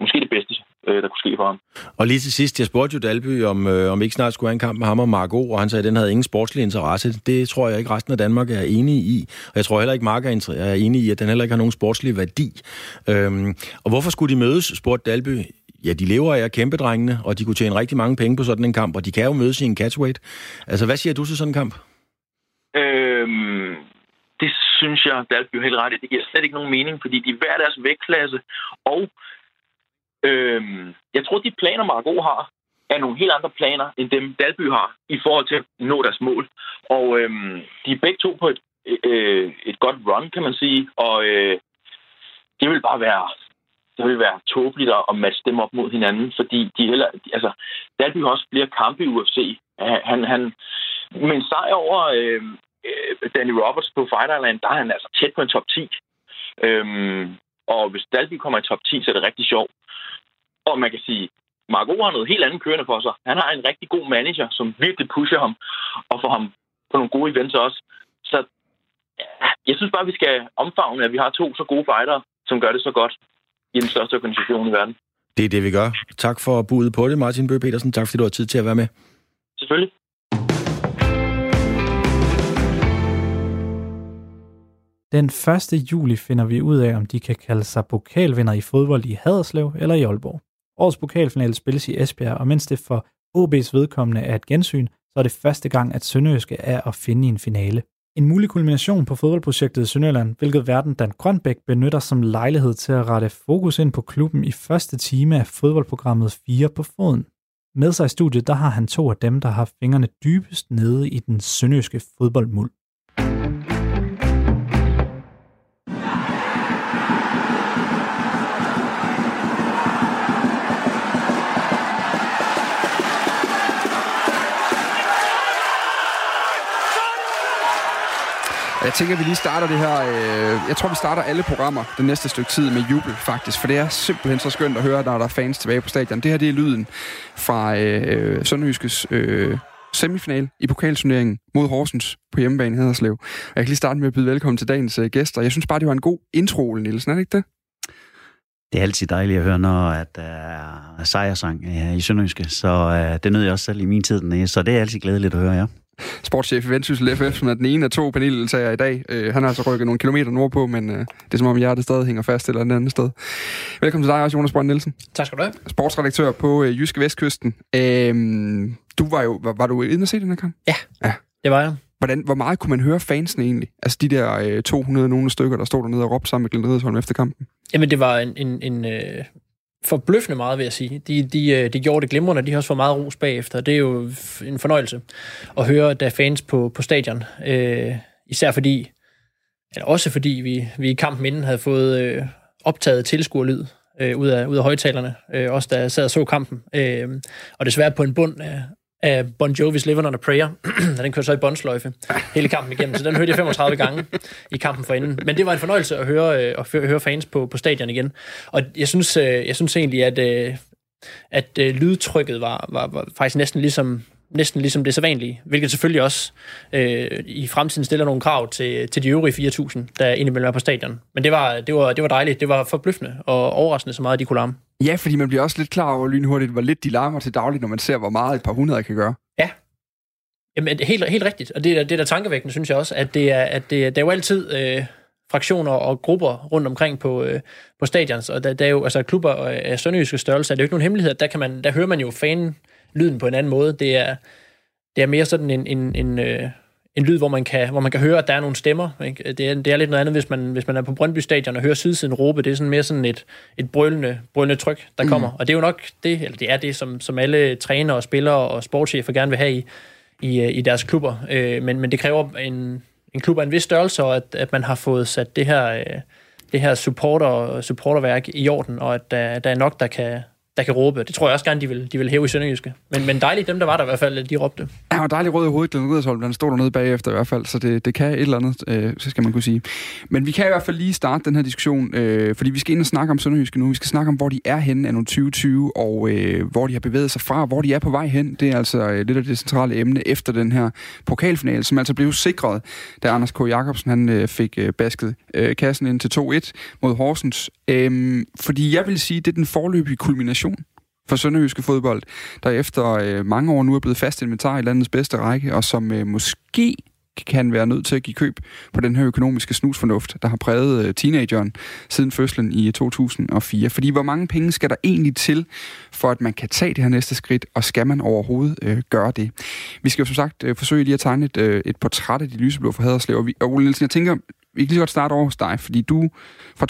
måske det bedste, øh, der kunne ske for ham. Og lige til sidst, jeg spurgte jo Dalby, om, øh, om ikke snart skulle have en kamp med ham og Marco, og han sagde, at den havde ingen sportslig interesse. Det tror jeg ikke resten af Danmark er enige i. Og jeg tror heller ikke, Mark er enig i, at den heller ikke har nogen sportslig værdi. Øhm, og hvorfor skulle de mødes, spurgte Dalby. Ja, de lever af kæmpedrengene, og de kunne tjene rigtig mange penge på sådan en kamp, og de kan jo mødes i en catchweight. Altså, hvad siger du til sådan en kamp? Øhm, det synes jeg, Dalby er helt ret i. Det giver slet ikke nogen mening, fordi de er hver deres vægtklasse, og øhm, jeg tror, de planer, Margot har, er nogle helt andre planer, end dem Dalby har, i forhold til at nå deres mål. Og øhm, de er begge to på et, øh, et godt run, kan man sige, og øh, det vil bare være det vil være tåbeligt at matche dem op mod hinanden, fordi de heller, altså, Dalby har også flere kampe i UFC. Han, han, men sejr over øh, øh, Danny Roberts på Fight Island, der er han altså tæt på en top 10. Øhm, og hvis Dalby kommer i top 10, så er det rigtig sjovt. Og man kan sige, Marco har noget helt andet kørende for sig. Han har en rigtig god manager, som virkelig pusher ham og får ham på nogle gode events også. Så ja, jeg synes bare, vi skal omfavne, at vi har to så gode fightere, som gør det så godt i den største organisation i verden. Det er det, vi gør. Tak for budet på det, Martin Bøge Petersen. Tak fordi du har tid til at være med. Selvfølgelig. Den 1. juli finder vi ud af, om de kan kalde sig pokalvinder i fodbold i Haderslev eller i Aalborg. Årets pokalfinale spilles i Esbjerg, og mens det for OB's vedkommende er et gensyn, så er det første gang, at Sønderjyske er at finde i en finale. En mulig kulmination på fodboldprojektet i Sønderjylland, hvilket verden Dan Grønbæk benytter som lejlighed til at rette fokus ind på klubben i første time af fodboldprogrammet 4 på foden. Med sig i studiet, der har han to af dem, der har fingrene dybest nede i den sønderjyske fodboldmuld. Jeg tænker, at vi lige starter det her. Øh, jeg tror, vi starter alle programmer det næste stykke tid med jubel, faktisk. For det er simpelthen så skønt at høre, når der er fans tilbage på stadion. Det her det er lyden fra øh, Sønderjyskes øh, semifinal i pokalturneringen mod Horsens på hjemmebane Hederslev. Og Jeg kan lige starte med at byde velkommen til dagens øh, gæster. Jeg synes bare, det var en god intro, Nielsen. Er det ikke det? Det er altid dejligt at høre, når at der er sejrsang øh, i Sønderjyske, så øh, det nød jeg også selv i min tid, så det er altid glædeligt at høre, ja sportschef i Vendsyssel FF, som er den ene af to paneldeltagere i dag. Øh, han har altså rykket nogle kilometer nordpå, men øh, det er som om hjertet stadig hænger fast et eller andet sted. Velkommen til dig også, Jonas Brønd Nielsen. Tak skal du have. Sportsredaktør på øh, Jyske Vestkysten. Øh, du var jo, var, var du inde og se den her kamp? Ja, ja. det var jeg. Hvordan, hvor meget kunne man høre fansene egentlig? Altså de der øh, 200 nogle stykker, der stod dernede og råbte sammen med Glenn Riddersholm efter kampen? Jamen det var en, en, en, øh, forbløffende meget, vil jeg sige. De, de, øh, de gjorde det glimrende, de har også fået meget ros bagefter. Det er jo en fornøjelse at høre, at der er fans på, på stadion. Øh, især fordi, eller også fordi vi, vi i kampen inden havde fået øh, optaget tilskuerlyd øh, ud, af, ud af højtalerne, øh, også da jeg sad og så kampen. Øh, og desværre på en bund af, af Bon Jovi's Living on a Prayer. den kørte så i båndsløjfe hele kampen igennem, så den hørte jeg 35 gange i kampen for inden. Men det var en fornøjelse at høre, øh, at høre fans på, på stadion igen. Og jeg synes, øh, jeg synes egentlig, at, øh, at lydtrykket var, var, var faktisk næsten ligesom næsten ligesom det sædvanlige, hvilket selvfølgelig også øh, i fremtiden stiller nogle krav til, til de øvrige 4.000, der indimellem er på stadion. Men det var, det, var, det var dejligt. Det var forbløffende og overraskende så meget, de kunne larme. Ja, fordi man bliver også lidt klar over lynhurtigt, hvor lidt de larmer til dagligt, når man ser, hvor meget et par hundrede kan gøre. Ja. Jamen, helt, helt rigtigt. Og det, er, det er da tankevækkende, synes jeg også, at det er, at det, det er jo altid øh, fraktioner og grupper rundt omkring på, øh, på stadions, og der, der er jo altså klubber øh, af sønderjyske størrelse, det er jo ikke nogen hemmelighed, der, kan man, der hører man jo fanen lyden på en anden måde. Det er, det er mere sådan en, en, en, øh, en lyd, hvor man, kan, hvor man kan høre, at der er nogle stemmer. Ikke? Det, er, det er lidt noget andet, hvis man, hvis man er på Brøndby Stadion og hører siden råbe. Det er sådan mere sådan et, et brølende, brølende tryk, der mm. kommer. Og det er jo nok det, eller det er det, som, som alle trænere og spillere og sportschefer gerne vil have i, i, øh, i deres klubber. Øh, men, men det kræver en, en klub af en vis størrelse, og at, at man har fået sat det her, øh, det her supporter, supporterværk i orden, og at der, der er nok, der kan, der kan råbe. Det tror jeg også gerne, de vil, de vil hæve i Sønderjyske. Men, men dejligt, dem der var der i hvert fald, de råbte. Ja, og var dejligt rød i hovedet, Glenn Riddersholm. den stod dernede bagefter i hvert fald, så det, det kan et eller andet, øh, så skal man kunne sige. Men vi kan i hvert fald lige starte den her diskussion, øh, fordi vi skal ind og snakke om Sønderjyske nu. Vi skal snakke om, hvor de er henne af 2020, og øh, hvor de har bevæget sig fra, hvor de er på vej hen. Det er altså øh, lidt af det centrale emne efter den her pokalfinale, som altså blev sikret, da Anders K. Jacobsen han, øh, fik øh, basket øh, kassen ind til 2-1 mod Horsens. Øh, fordi jeg vil sige, det er den forløbige kulmination for Sønderjyske fodbold, der efter øh, mange år nu er blevet fast inventar i landets bedste række, og som øh, måske kan være nødt til at give køb på den her økonomiske snusfornuft, der har præget øh, teenageren siden fødslen i øh, 2004. Fordi hvor mange penge skal der egentlig til, for at man kan tage det her næste skridt, og skal man overhovedet øh, gøre det? Vi skal jo som sagt øh, forsøge lige at tegne et, øh, et portræt af de lyseblå for Haderslev. Og, vi, og Ole Nielsen, jeg tænker, vi kan lige godt starte over hos dig, fordi du fra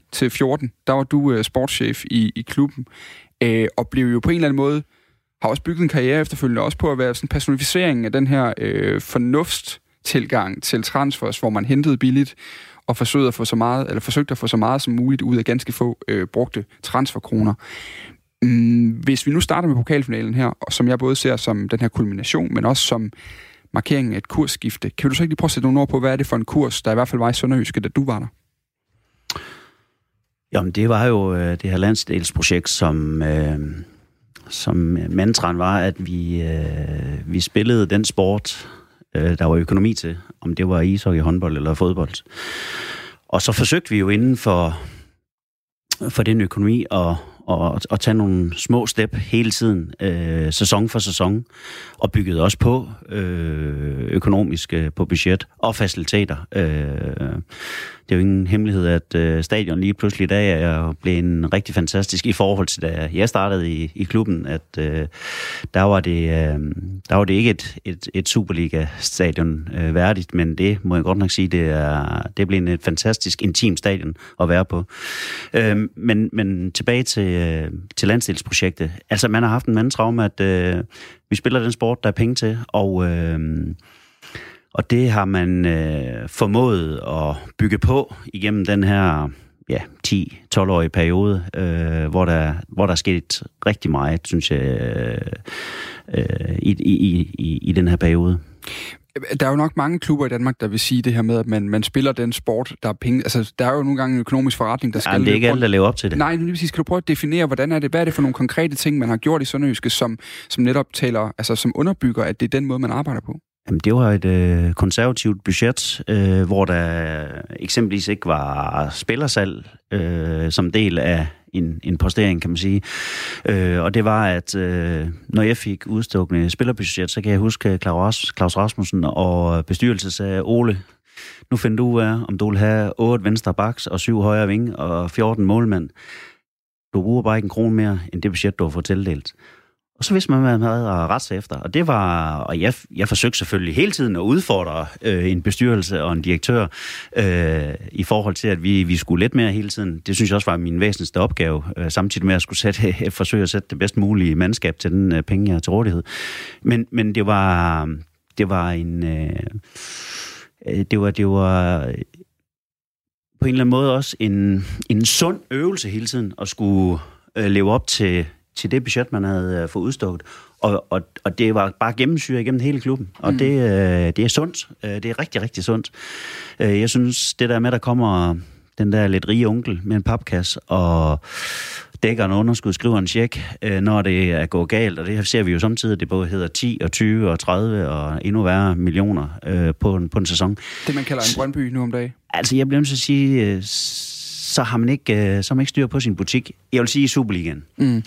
2009-10 til 14, der var du øh, sportschef i, i klubben, øh, og blev jo på en eller anden måde, har også bygget en karriere efterfølgende, også på at være sådan personificeringen af den her øh, fornuftstilgang til transfers, hvor man hentede billigt, og forsøgte at få så meget, eller forsøgte at få så meget som muligt ud af ganske få øh, brugte transferkroner. Mm, hvis vi nu starter med pokalfinalen her, og som jeg både ser som den her kulmination, men også som markeringen af et kursskifte. Kan du så ikke lige prøve at sætte nogle ord på, hvad er det for en kurs, der i hvert fald var i Sønderjyske, da du var der? Jamen, det var jo øh, det her landsdelsprojekt, som, øh, som mantraen var, at vi, øh, vi spillede den sport, øh, der var økonomi til, om det var ishockey, håndbold eller fodbold. Og så forsøgte vi jo inden for, for den økonomi at, og, og tage nogle små step hele tiden, øh, sæson for sæson, og bygget også på øh, økonomisk øh, på budget og faciliteter. Øh, det er jo ingen hemmelighed, at øh, stadion lige pludselig i dag er blevet en rigtig fantastisk i forhold til, da jeg startede i, i klubben, at øh, der, var det, øh, der var det ikke et, et, et Superliga-stadion øh, værdigt, men det må jeg godt nok sige, det er, det er blevet et fantastisk intim stadion at være på. Øh, men, men tilbage til, øh, til landsdelsprojektet. Altså, man har haft en anden traume, at øh, vi spiller den sport, der er penge til, og... Øh, og det har man øh, formået at bygge på igennem den her ja, 10-12-årige periode, øh, hvor, der, hvor der er sket rigtig meget, synes jeg, øh, i, i, i, i den her periode. Der er jo nok mange klubber i Danmark, der vil sige det her med, at man, man spiller den sport, der er penge. Altså, der er jo nogle gange en økonomisk forretning, der skal... Ja, det er ikke alle, der lever op til det. Nej, lige præcis. Kan du prøve at definere, hvordan er det, hvad er det for nogle konkrete ting, man har gjort i Sønderjyske, som, som netop taler, altså som underbygger, at det er den måde, man arbejder på? Jamen, det var et øh, konservativt budget, øh, hvor der eksempelvis ikke var spillersalg øh, som del af en, en postering, kan man sige. Øh, og det var, at øh, når jeg fik udstukket spillerbudget, så kan jeg huske Claus, Claus Rasmussen og bestyrelsen sagde, Ole, nu finder du ud af, om du vil have 8 venstre baks og 7 højre ving og 14 målmænd. Du bruger bare ikke en krone mere, end det budget, du har fået tildelt. Og så vidste man, hvad man havde at rette sig efter. Og det var, og jeg, jeg forsøgte selvfølgelig hele tiden at udfordre øh, en bestyrelse og en direktør øh, i forhold til, at vi, vi skulle lidt mere hele tiden. Det synes jeg også var min væsentligste opgave, øh, samtidig med at skulle sætte, forsøge at sætte det bedst mulige mandskab til den øh, penge, jeg har til rådighed. Men, men det var, det var en... Øh, øh det var, det var øh, på en eller anden måde også en, en sund øvelse hele tiden at skulle øh, leve op til, til det budget, man havde øh, fået udstukket. Og, og, og det var bare gennemsyret igennem hele klubben. Og mm. det, øh, det er sundt. Øh, det er rigtig, rigtig sundt. Øh, jeg synes, det der med, der kommer den der lidt rige onkel med en papkasse og dækker en underskud, skriver en check, øh, når det er gået galt, og det ser vi jo samtidig, det både hedder 10 og 20 og 30 og endnu værre millioner øh, på, en, på en sæson. Det, man kalder en Brøndby nu om dagen. Altså, jeg bliver nødt til at sige, øh, så har man ikke, øh, så har man ikke styr på sin butik. Jeg vil sige i Superligaen. Mm.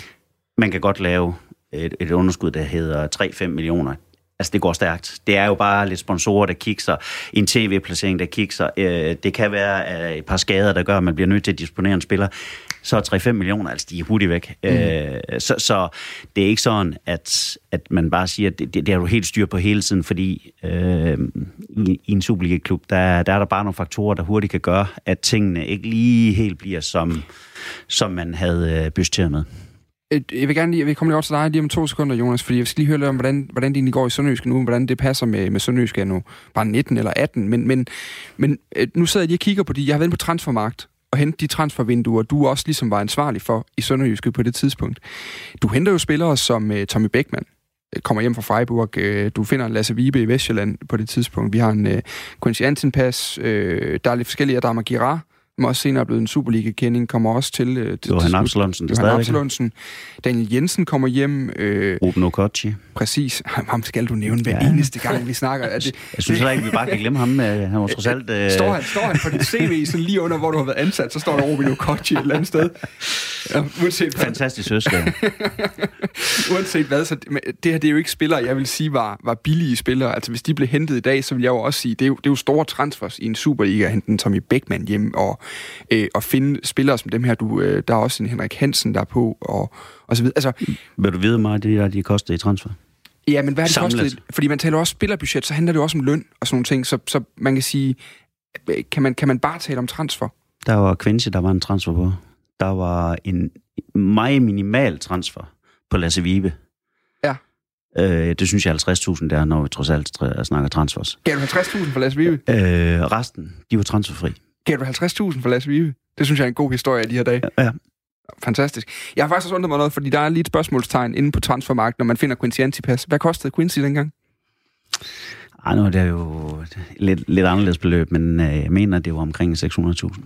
Man kan godt lave et, et underskud, der hedder 3-5 millioner. Altså, det går stærkt. Det er jo bare lidt sponsorer, der kigger, en tv-placering, der kigger. Øh, det kan være et par skader, der gør, at man bliver nødt til at disponere en spiller så er 3-5 millioner, altså de er hurtigt væk. Mm. Øh, så, så det er ikke sådan, at, at man bare siger, at det, det, det har du helt styr på hele tiden, fordi øh, i, i en Superliga-klub, der, der er der bare nogle faktorer, der hurtigt kan gøre, at tingene ikke lige helt bliver, som, som man havde øh, budgetteret med. Øh, jeg vil gerne lige, jeg vil komme lige over til dig lige om to sekunder, Jonas, fordi jeg skal lige høre lidt om, hvordan, hvordan det egentlig går i Sønderjysk nu, hvordan det passer med, med Sønderjysk nu, bare 19 eller 18, men, men, men øh, nu sidder jeg lige og kigger på de, jeg har været på transfermarkt, og hente de transfervinduer, du også ligesom var ansvarlig for i Sønderjyske på det tidspunkt. Du henter jo spillere som uh, Tommy Beckmann, kommer hjem fra Freiburg. Uh, du finder Lasse Vibe i Vestjylland på det tidspunkt. Vi har en uh, Quincy Antin-pas. Uh, der er lidt forskellige. Adama Girard, som også senere er blevet en Superliga-kending, kommer også til... Øh, til Johan Absalonsen, Johan Absalonsen. Daniel Jensen kommer hjem. Øh, Ruben Okocci. Præcis. Ham skal du nævne hver ja. eneste gang, vi snakker. Er det, jeg synes heller ikke, vi bare kan glemme ham. Han var trods alt... Øh... Står, han, står han på dit CV sådan lige under, hvor du har været ansat, så står der Ruben Okocci et eller andet sted. Ja, uanset hvad. Fantastisk søskab. uanset hvad, så det, det her det er jo ikke spillere, jeg vil sige var, var billige spillere. Altså hvis de blev hentet i dag, så vil jeg jo også sige, det er jo, det er jo store transfers i en Superliga at hente en Tommy Beckmann hjem, og øh, at finde spillere som dem her. Du, øh, der er også en Henrik Hansen, der er på, og, og så videre. Altså, Vil du vide meget, det er, de koster i transfer? Ja, men hvad er det Samlet. kostet? Fordi man taler også spillerbudget, så handler det jo også om løn og sådan nogle ting. Så, så man kan sige, kan man, kan man bare tale om transfer? Der var Quincy, der var en transfer på. Der var en meget minimal transfer på Lasse Vibe. Ja. Øh, det synes jeg er 50.000 der, når vi trods alt snakker transfers. Gav du 50.000 for Lasse Vibe? Øh, resten, de var transferfri. Gav du 50.000 for Lasse Vive? Det synes jeg er en god historie i de her dage. Ja. ja. Fantastisk. Jeg har faktisk også undret mig noget, fordi der er lige et spørgsmålstegn inde på transfermarkedet, når man finder Quincy Antipas. Hvad kostede Quincy dengang? Ej, nu er det jo lidt, lidt anderledes beløb, men øh, jeg mener, det var omkring 600.000.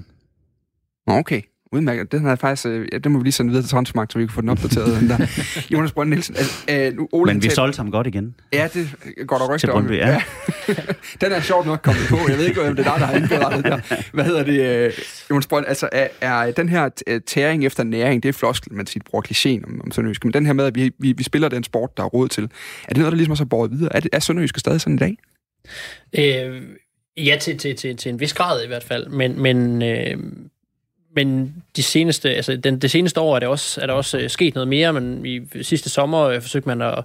Okay. Udmærket. Den, er faktisk, øh, ja, den må vi lige sende videre til Transfermarkt, så vi kan få den opdateret. den der. Jonas Brønd Nielsen. Altså, øh, nu, Ole, Men vi solgte ham godt igen. Ja, det går der rygter om. Ja. den er sjovt nok kommet på. Jeg ved ikke, om det er dig, der har indberettet der. Hvad hedder det? Øh, Jonas Brønd, altså er, er den her øh, tæring efter næring, det er floskel, man siger, bruger klichéen om, om Sønderjyske, men den her med, at vi, vi, vi spiller den sport, der er råd til, er det noget, der ligesom også har båret videre? Er, det, er Sønderjyske stadig sådan i dag? Øh, ja, til, til, til, til en vis grad i hvert fald, men, men øh, men de seneste, altså den, det seneste år er, det også, er der også uh, sket noget mere, men i sidste sommer uh, forsøgte man at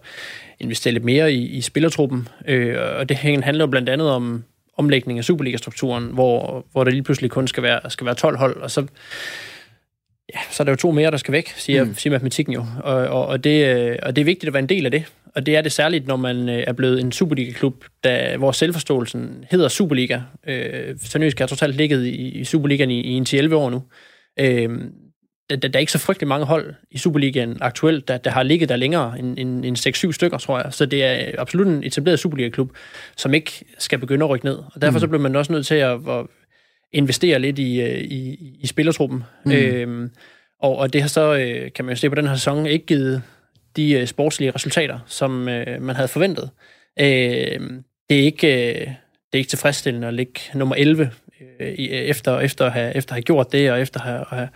investere lidt mere i, i spillertruppen, uh, og det handler jo blandt andet om omlægning af Superliga-strukturen, hvor, hvor der lige pludselig kun skal være, skal være 12 hold, og så, ja, så er der jo to mere, der skal væk, siger, mm. siger matematikken jo, og, og, og, det, og det er vigtigt at være en del af det, og det er det særligt, når man er blevet en Superliga-klub, der, hvor selvforståelsen hedder Superliga. Øh, Sønderjysk har totalt ligget i, i Superligaen i, i en 10-11 år nu. Øh, der, der er ikke så frygtelig mange hold i Superligaen aktuelt, der, der har ligget der længere end, end, end 6-7 stykker, tror jeg. Så det er absolut en etableret Superliga-klub, som ikke skal begynde at rykke ned. Og derfor mm. så bliver man også nødt til at, at investere lidt i, øh, i, i spillertruppen. Mm. Øh, og, og det har så, øh, kan man jo se på den her sæson, ikke givet de øh, sportslige resultater, som øh, man havde forventet. Øh, det, er ikke, øh, det er ikke tilfredsstillende at ligge nummer 11 øh, efter, efter, at have, efter at have gjort det, og efter at have, at have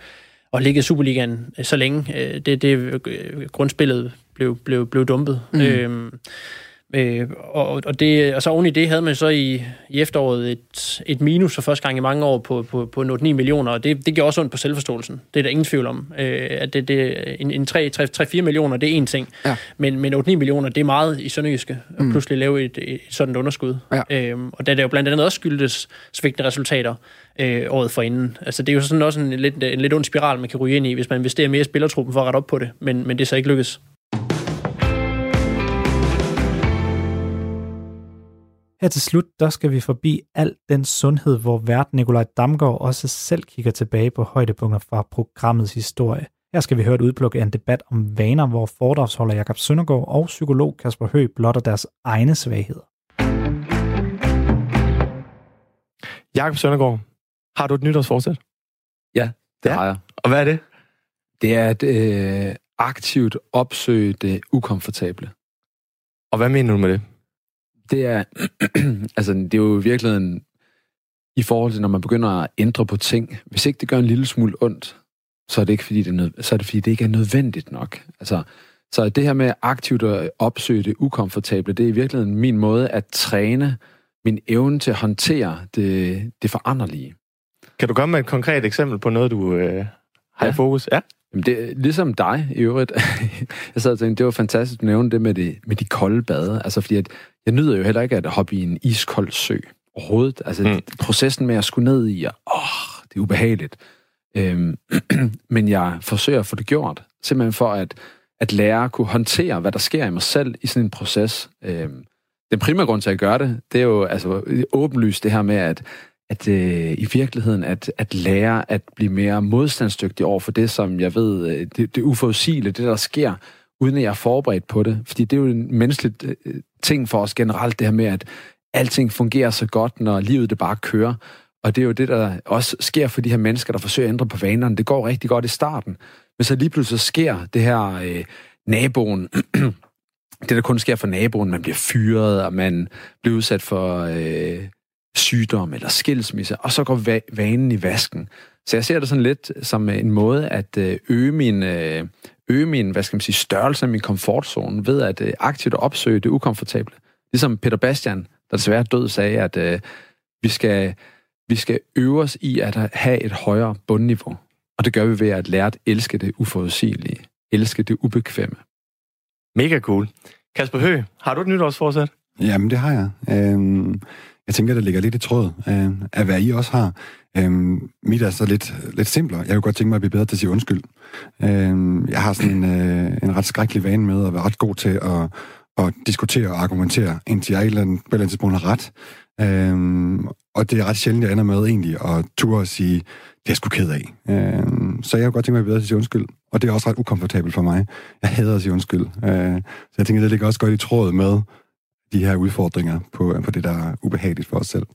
og ligget i Superligaen øh, så længe. Øh, det, det øh, grundspillet blev, blev, blev dumpet. Mm. Øh, Øh, og, og, det, og så oven i det havde man så i, i efteråret et, et minus for første gang i mange år på, på, på 8-9 millioner, og det, det gjorde også ondt på selvforståelsen. Det er der ingen tvivl om. Øh, at det, det, en, en 3-4 millioner, det er én ting. Ja. Men, men 8-9 millioner, det er meget i Sønderjyske, at mm. pludselig lave et, et sådan underskud. Ja. Øh, og da det jo blandt andet også skyldtes svigtende resultater øh, året forinden. Altså det er jo sådan også en lidt, en lidt ond spiral, man kan ryge ind i, hvis man investerer mere i spillertruppen for at rette op på det, men, men det er så ikke lykkes. Her til slut, der skal vi forbi al den sundhed, hvor vært Nikolaj Damgaard også selv kigger tilbage på højdepunkter fra programmets historie. Her skal vi høre et udpluk af en debat om vaner, hvor foredragsholder Jakob Søndergaard og psykolog Kasper Høgh blotter deres egne svagheder. Jakob Søndergaard, har du et nytårsforsæt? Ja, det ja. har jeg. Og hvad er det? Det er at øh, aktivt opsøge det ukomfortable. Og hvad mener du med det? Det er, altså, det er jo i virkeligheden i forhold til, når man begynder at ændre på ting. Hvis ikke det gør en lille smule ondt, så er det ikke, fordi det, er nød, så er det, fordi det ikke er nødvendigt nok. Altså, så det her med aktivt at opsøge det ukomfortable, det er i virkeligheden min måde at træne min evne til at håndtere det, det foranderlige. Kan du komme med et konkret eksempel på noget, du øh, har ja. i fokus? Ja. Jamen det, ligesom dig i øvrigt. jeg sad og tænkte, det var fantastisk at nævne det med de, med de kolde bade. Altså fordi, at jeg nyder jo heller ikke at hoppe i en iskold sø overhovedet. Altså mm. processen med at skulle ned i, og, åh, det er ubehageligt. Øhm, men jeg forsøger at få det gjort, simpelthen for at, at lære at kunne håndtere, hvad der sker i mig selv i sådan en proces. Øhm, den primære grund til at gøre det, det er jo altså åbenlyst det her med, at at øh, i virkeligheden at, at lære at blive mere modstandsdygtig over for det, som jeg ved, øh, det, det uforudsigelige, det der sker, uden at jeg er forberedt på det. Fordi det er jo en menneskelig øh, ting for os generelt, det her med, at alting fungerer så godt, når livet det bare kører. Og det er jo det, der også sker for de her mennesker, der forsøger at ændre på vanerne. Det går rigtig godt i starten. Men så lige pludselig sker det her øh, naboen, det der kun sker for naboen, man bliver fyret, og man bliver udsat for øh, sygdom eller skilsmisse, og så går vanen i vasken. Så jeg ser det sådan lidt som en måde at øh, øge min, øh, øge min hvad skal man sige, størrelse af min komfortzone ved at øh, aktivt opsøge det ukomfortable. Ligesom Peter Bastian, der desværre død, sagde, at øh, vi, skal, vi skal øve os i at have et højere bundniveau. Og det gør vi ved at lære at elske det uforudsigelige. Elske det ubekvemme. Mega cool. Kasper Høgh, har du et nytårsforsæt? Jamen, det har jeg. Øhm, jeg tænker, der ligger lidt i tråd øh, af, hvad I også har. Øh, mit er så lidt, lidt simplere. Jeg kunne godt tænke mig at blive bedre til at sige undskyld. Øh, jeg har sådan en, øh, en ret skrækkelig vane med at være ret god til at, at diskutere og argumentere, indtil jeg et eller andet, på et eller andet tidspunkt har ret. Øh, og det er ret sjældent, jeg ender med egentlig at turde at sige, det er jeg sgu ked af. Øh, så jeg kunne godt tænke mig at blive bedre til at sige undskyld. Og det er også ret ukomfortabelt for mig. Jeg hader at sige undskyld. Øh, så jeg tænker, det ligger også godt i tråd med, de her udfordringer på, på det, der er ubehageligt for os selv.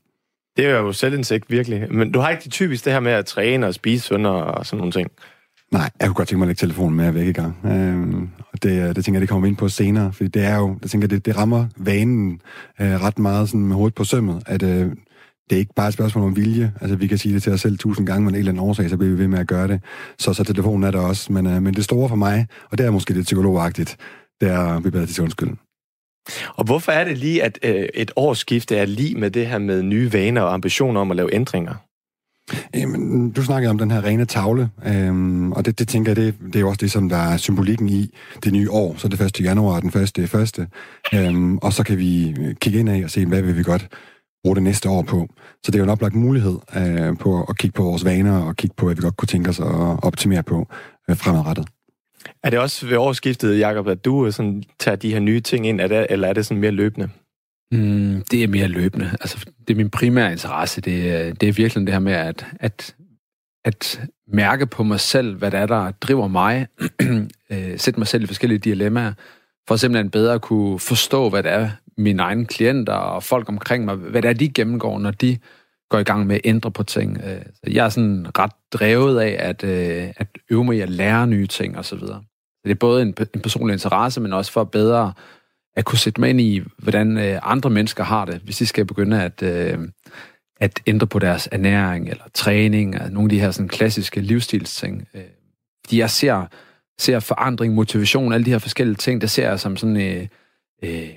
Det er jo selvindsigt, virkelig. Men du har ikke det typisk det her med at træne og spise sønder og sådan nogle ting? Nej, jeg kunne godt tænke mig at lægge telefonen med væk i gang. Øhm, og det, det tænker jeg, det kommer ind på senere, fordi det er jo, det tænker det, det rammer vanen øh, ret meget sådan med hovedet på sømmet, at øh, det er ikke bare et spørgsmål om vilje. Altså, vi kan sige det til os selv tusind gange, men en eller anden årsag, så bliver vi ved med at gøre det. Så, så telefonen er der også. Men, øh, men det store for mig, og det er måske lidt psykologagtigt, det er at blive bedre til undskyld. Og hvorfor er det lige, at øh, et årsskifte er lige med det her med nye vaner og ambitioner om at lave ændringer? Jamen, du snakkede om den her rene tavle, øhm, og det, det tænker jeg, det, det er jo også det, som der er symbolikken i det nye år. Så det 1. januar, den første første. Øhm, og så kan vi kigge ind af og se, hvad vil vi godt bruge det næste år på. Så det er jo en oplagt mulighed øh, på at kigge på vores vaner og kigge på, hvad vi godt kunne tænke os at optimere på øh, fremadrettet. Er det også ved årsskiftet, Jacob, at du øh, sådan tager de her nye ting ind, er det, eller er det sådan mere løbende? Mm, det er mere løbende. Altså, det er min primære interesse. Det øh, det er virkelig det her med at, at, at mærke på mig selv, hvad det er, der driver mig. Øh, sætte mig selv i forskellige dilemmaer, for simpelthen bedre at kunne forstå, hvad det er, mine egne klienter og folk omkring mig, hvad det er, de gennemgår, når de går i gang med at ændre på ting. Øh, så jeg er sådan ret drevet af at, øh, at øve mig i at lære nye ting osv. Det er både en, en personlig interesse, men også for bedre at kunne sætte mig ind i, hvordan øh, andre mennesker har det, hvis de skal begynde at, øh, at ændre på deres ernæring eller træning, eller nogle af de her sådan, klassiske livsstilsting. Øh, fordi jeg ser, ser forandring, motivation, alle de her forskellige ting, det ser jeg som sådan øh, øh,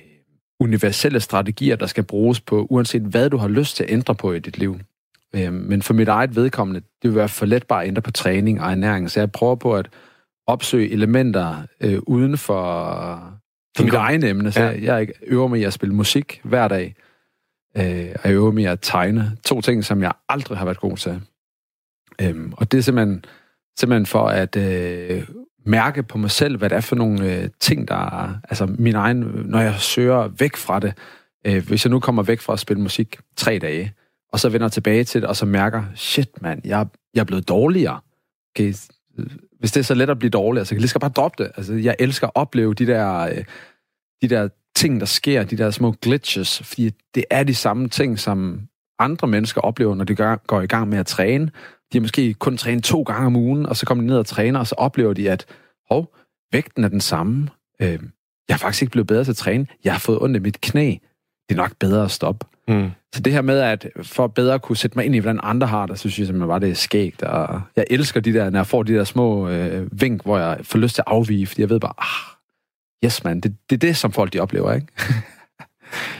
universelle strategier, der skal bruges på, uanset hvad du har lyst til at ændre på i dit liv. Øh, men for mit eget vedkommende, det vil være for let bare at ændre på træning og ernæring, så jeg prøver på at opsøge elementer øh, uden for, for mit eget emne. Så Ja. jeg, jeg øver mig i at spille musik hver dag, øh, og jeg øver mig i at tegne. To ting, som jeg aldrig har været god til. Øhm, og det er simpelthen, simpelthen for at øh, mærke på mig selv, hvad det er for nogle øh, ting, der er, altså min egen, når jeg søger væk fra det, øh, hvis jeg nu kommer væk fra at spille musik tre dage, og så vender tilbage til det, og så mærker, shit mand, jeg, jeg er blevet dårligere. Okay, hvis det er så let at blive dårligere, så kan jeg lige skal bare droppe det. Altså, jeg elsker at opleve de der, øh, de der ting, der sker, de der små glitches, fordi det er de samme ting, som andre mennesker oplever, når de gør, går i gang med at træne. De har måske kun trænet to gange om ugen, og så kommer de ned og træner, og så oplever de, at hov, vægten er den samme. Øh, jeg er faktisk ikke blevet bedre til at træne. Jeg har fået ondt i mit knæ. Det er nok bedre at stoppe. Mm. Så det her med, at for bedre at kunne sætte mig ind i, hvordan andre har det, så synes jeg simpelthen bare, det er skægt. Og jeg elsker de der, når jeg får de der små øh, vink, hvor jeg får lyst til at afvige, fordi jeg ved bare, ah, yes man, det, det er det, som folk de oplever, ikke?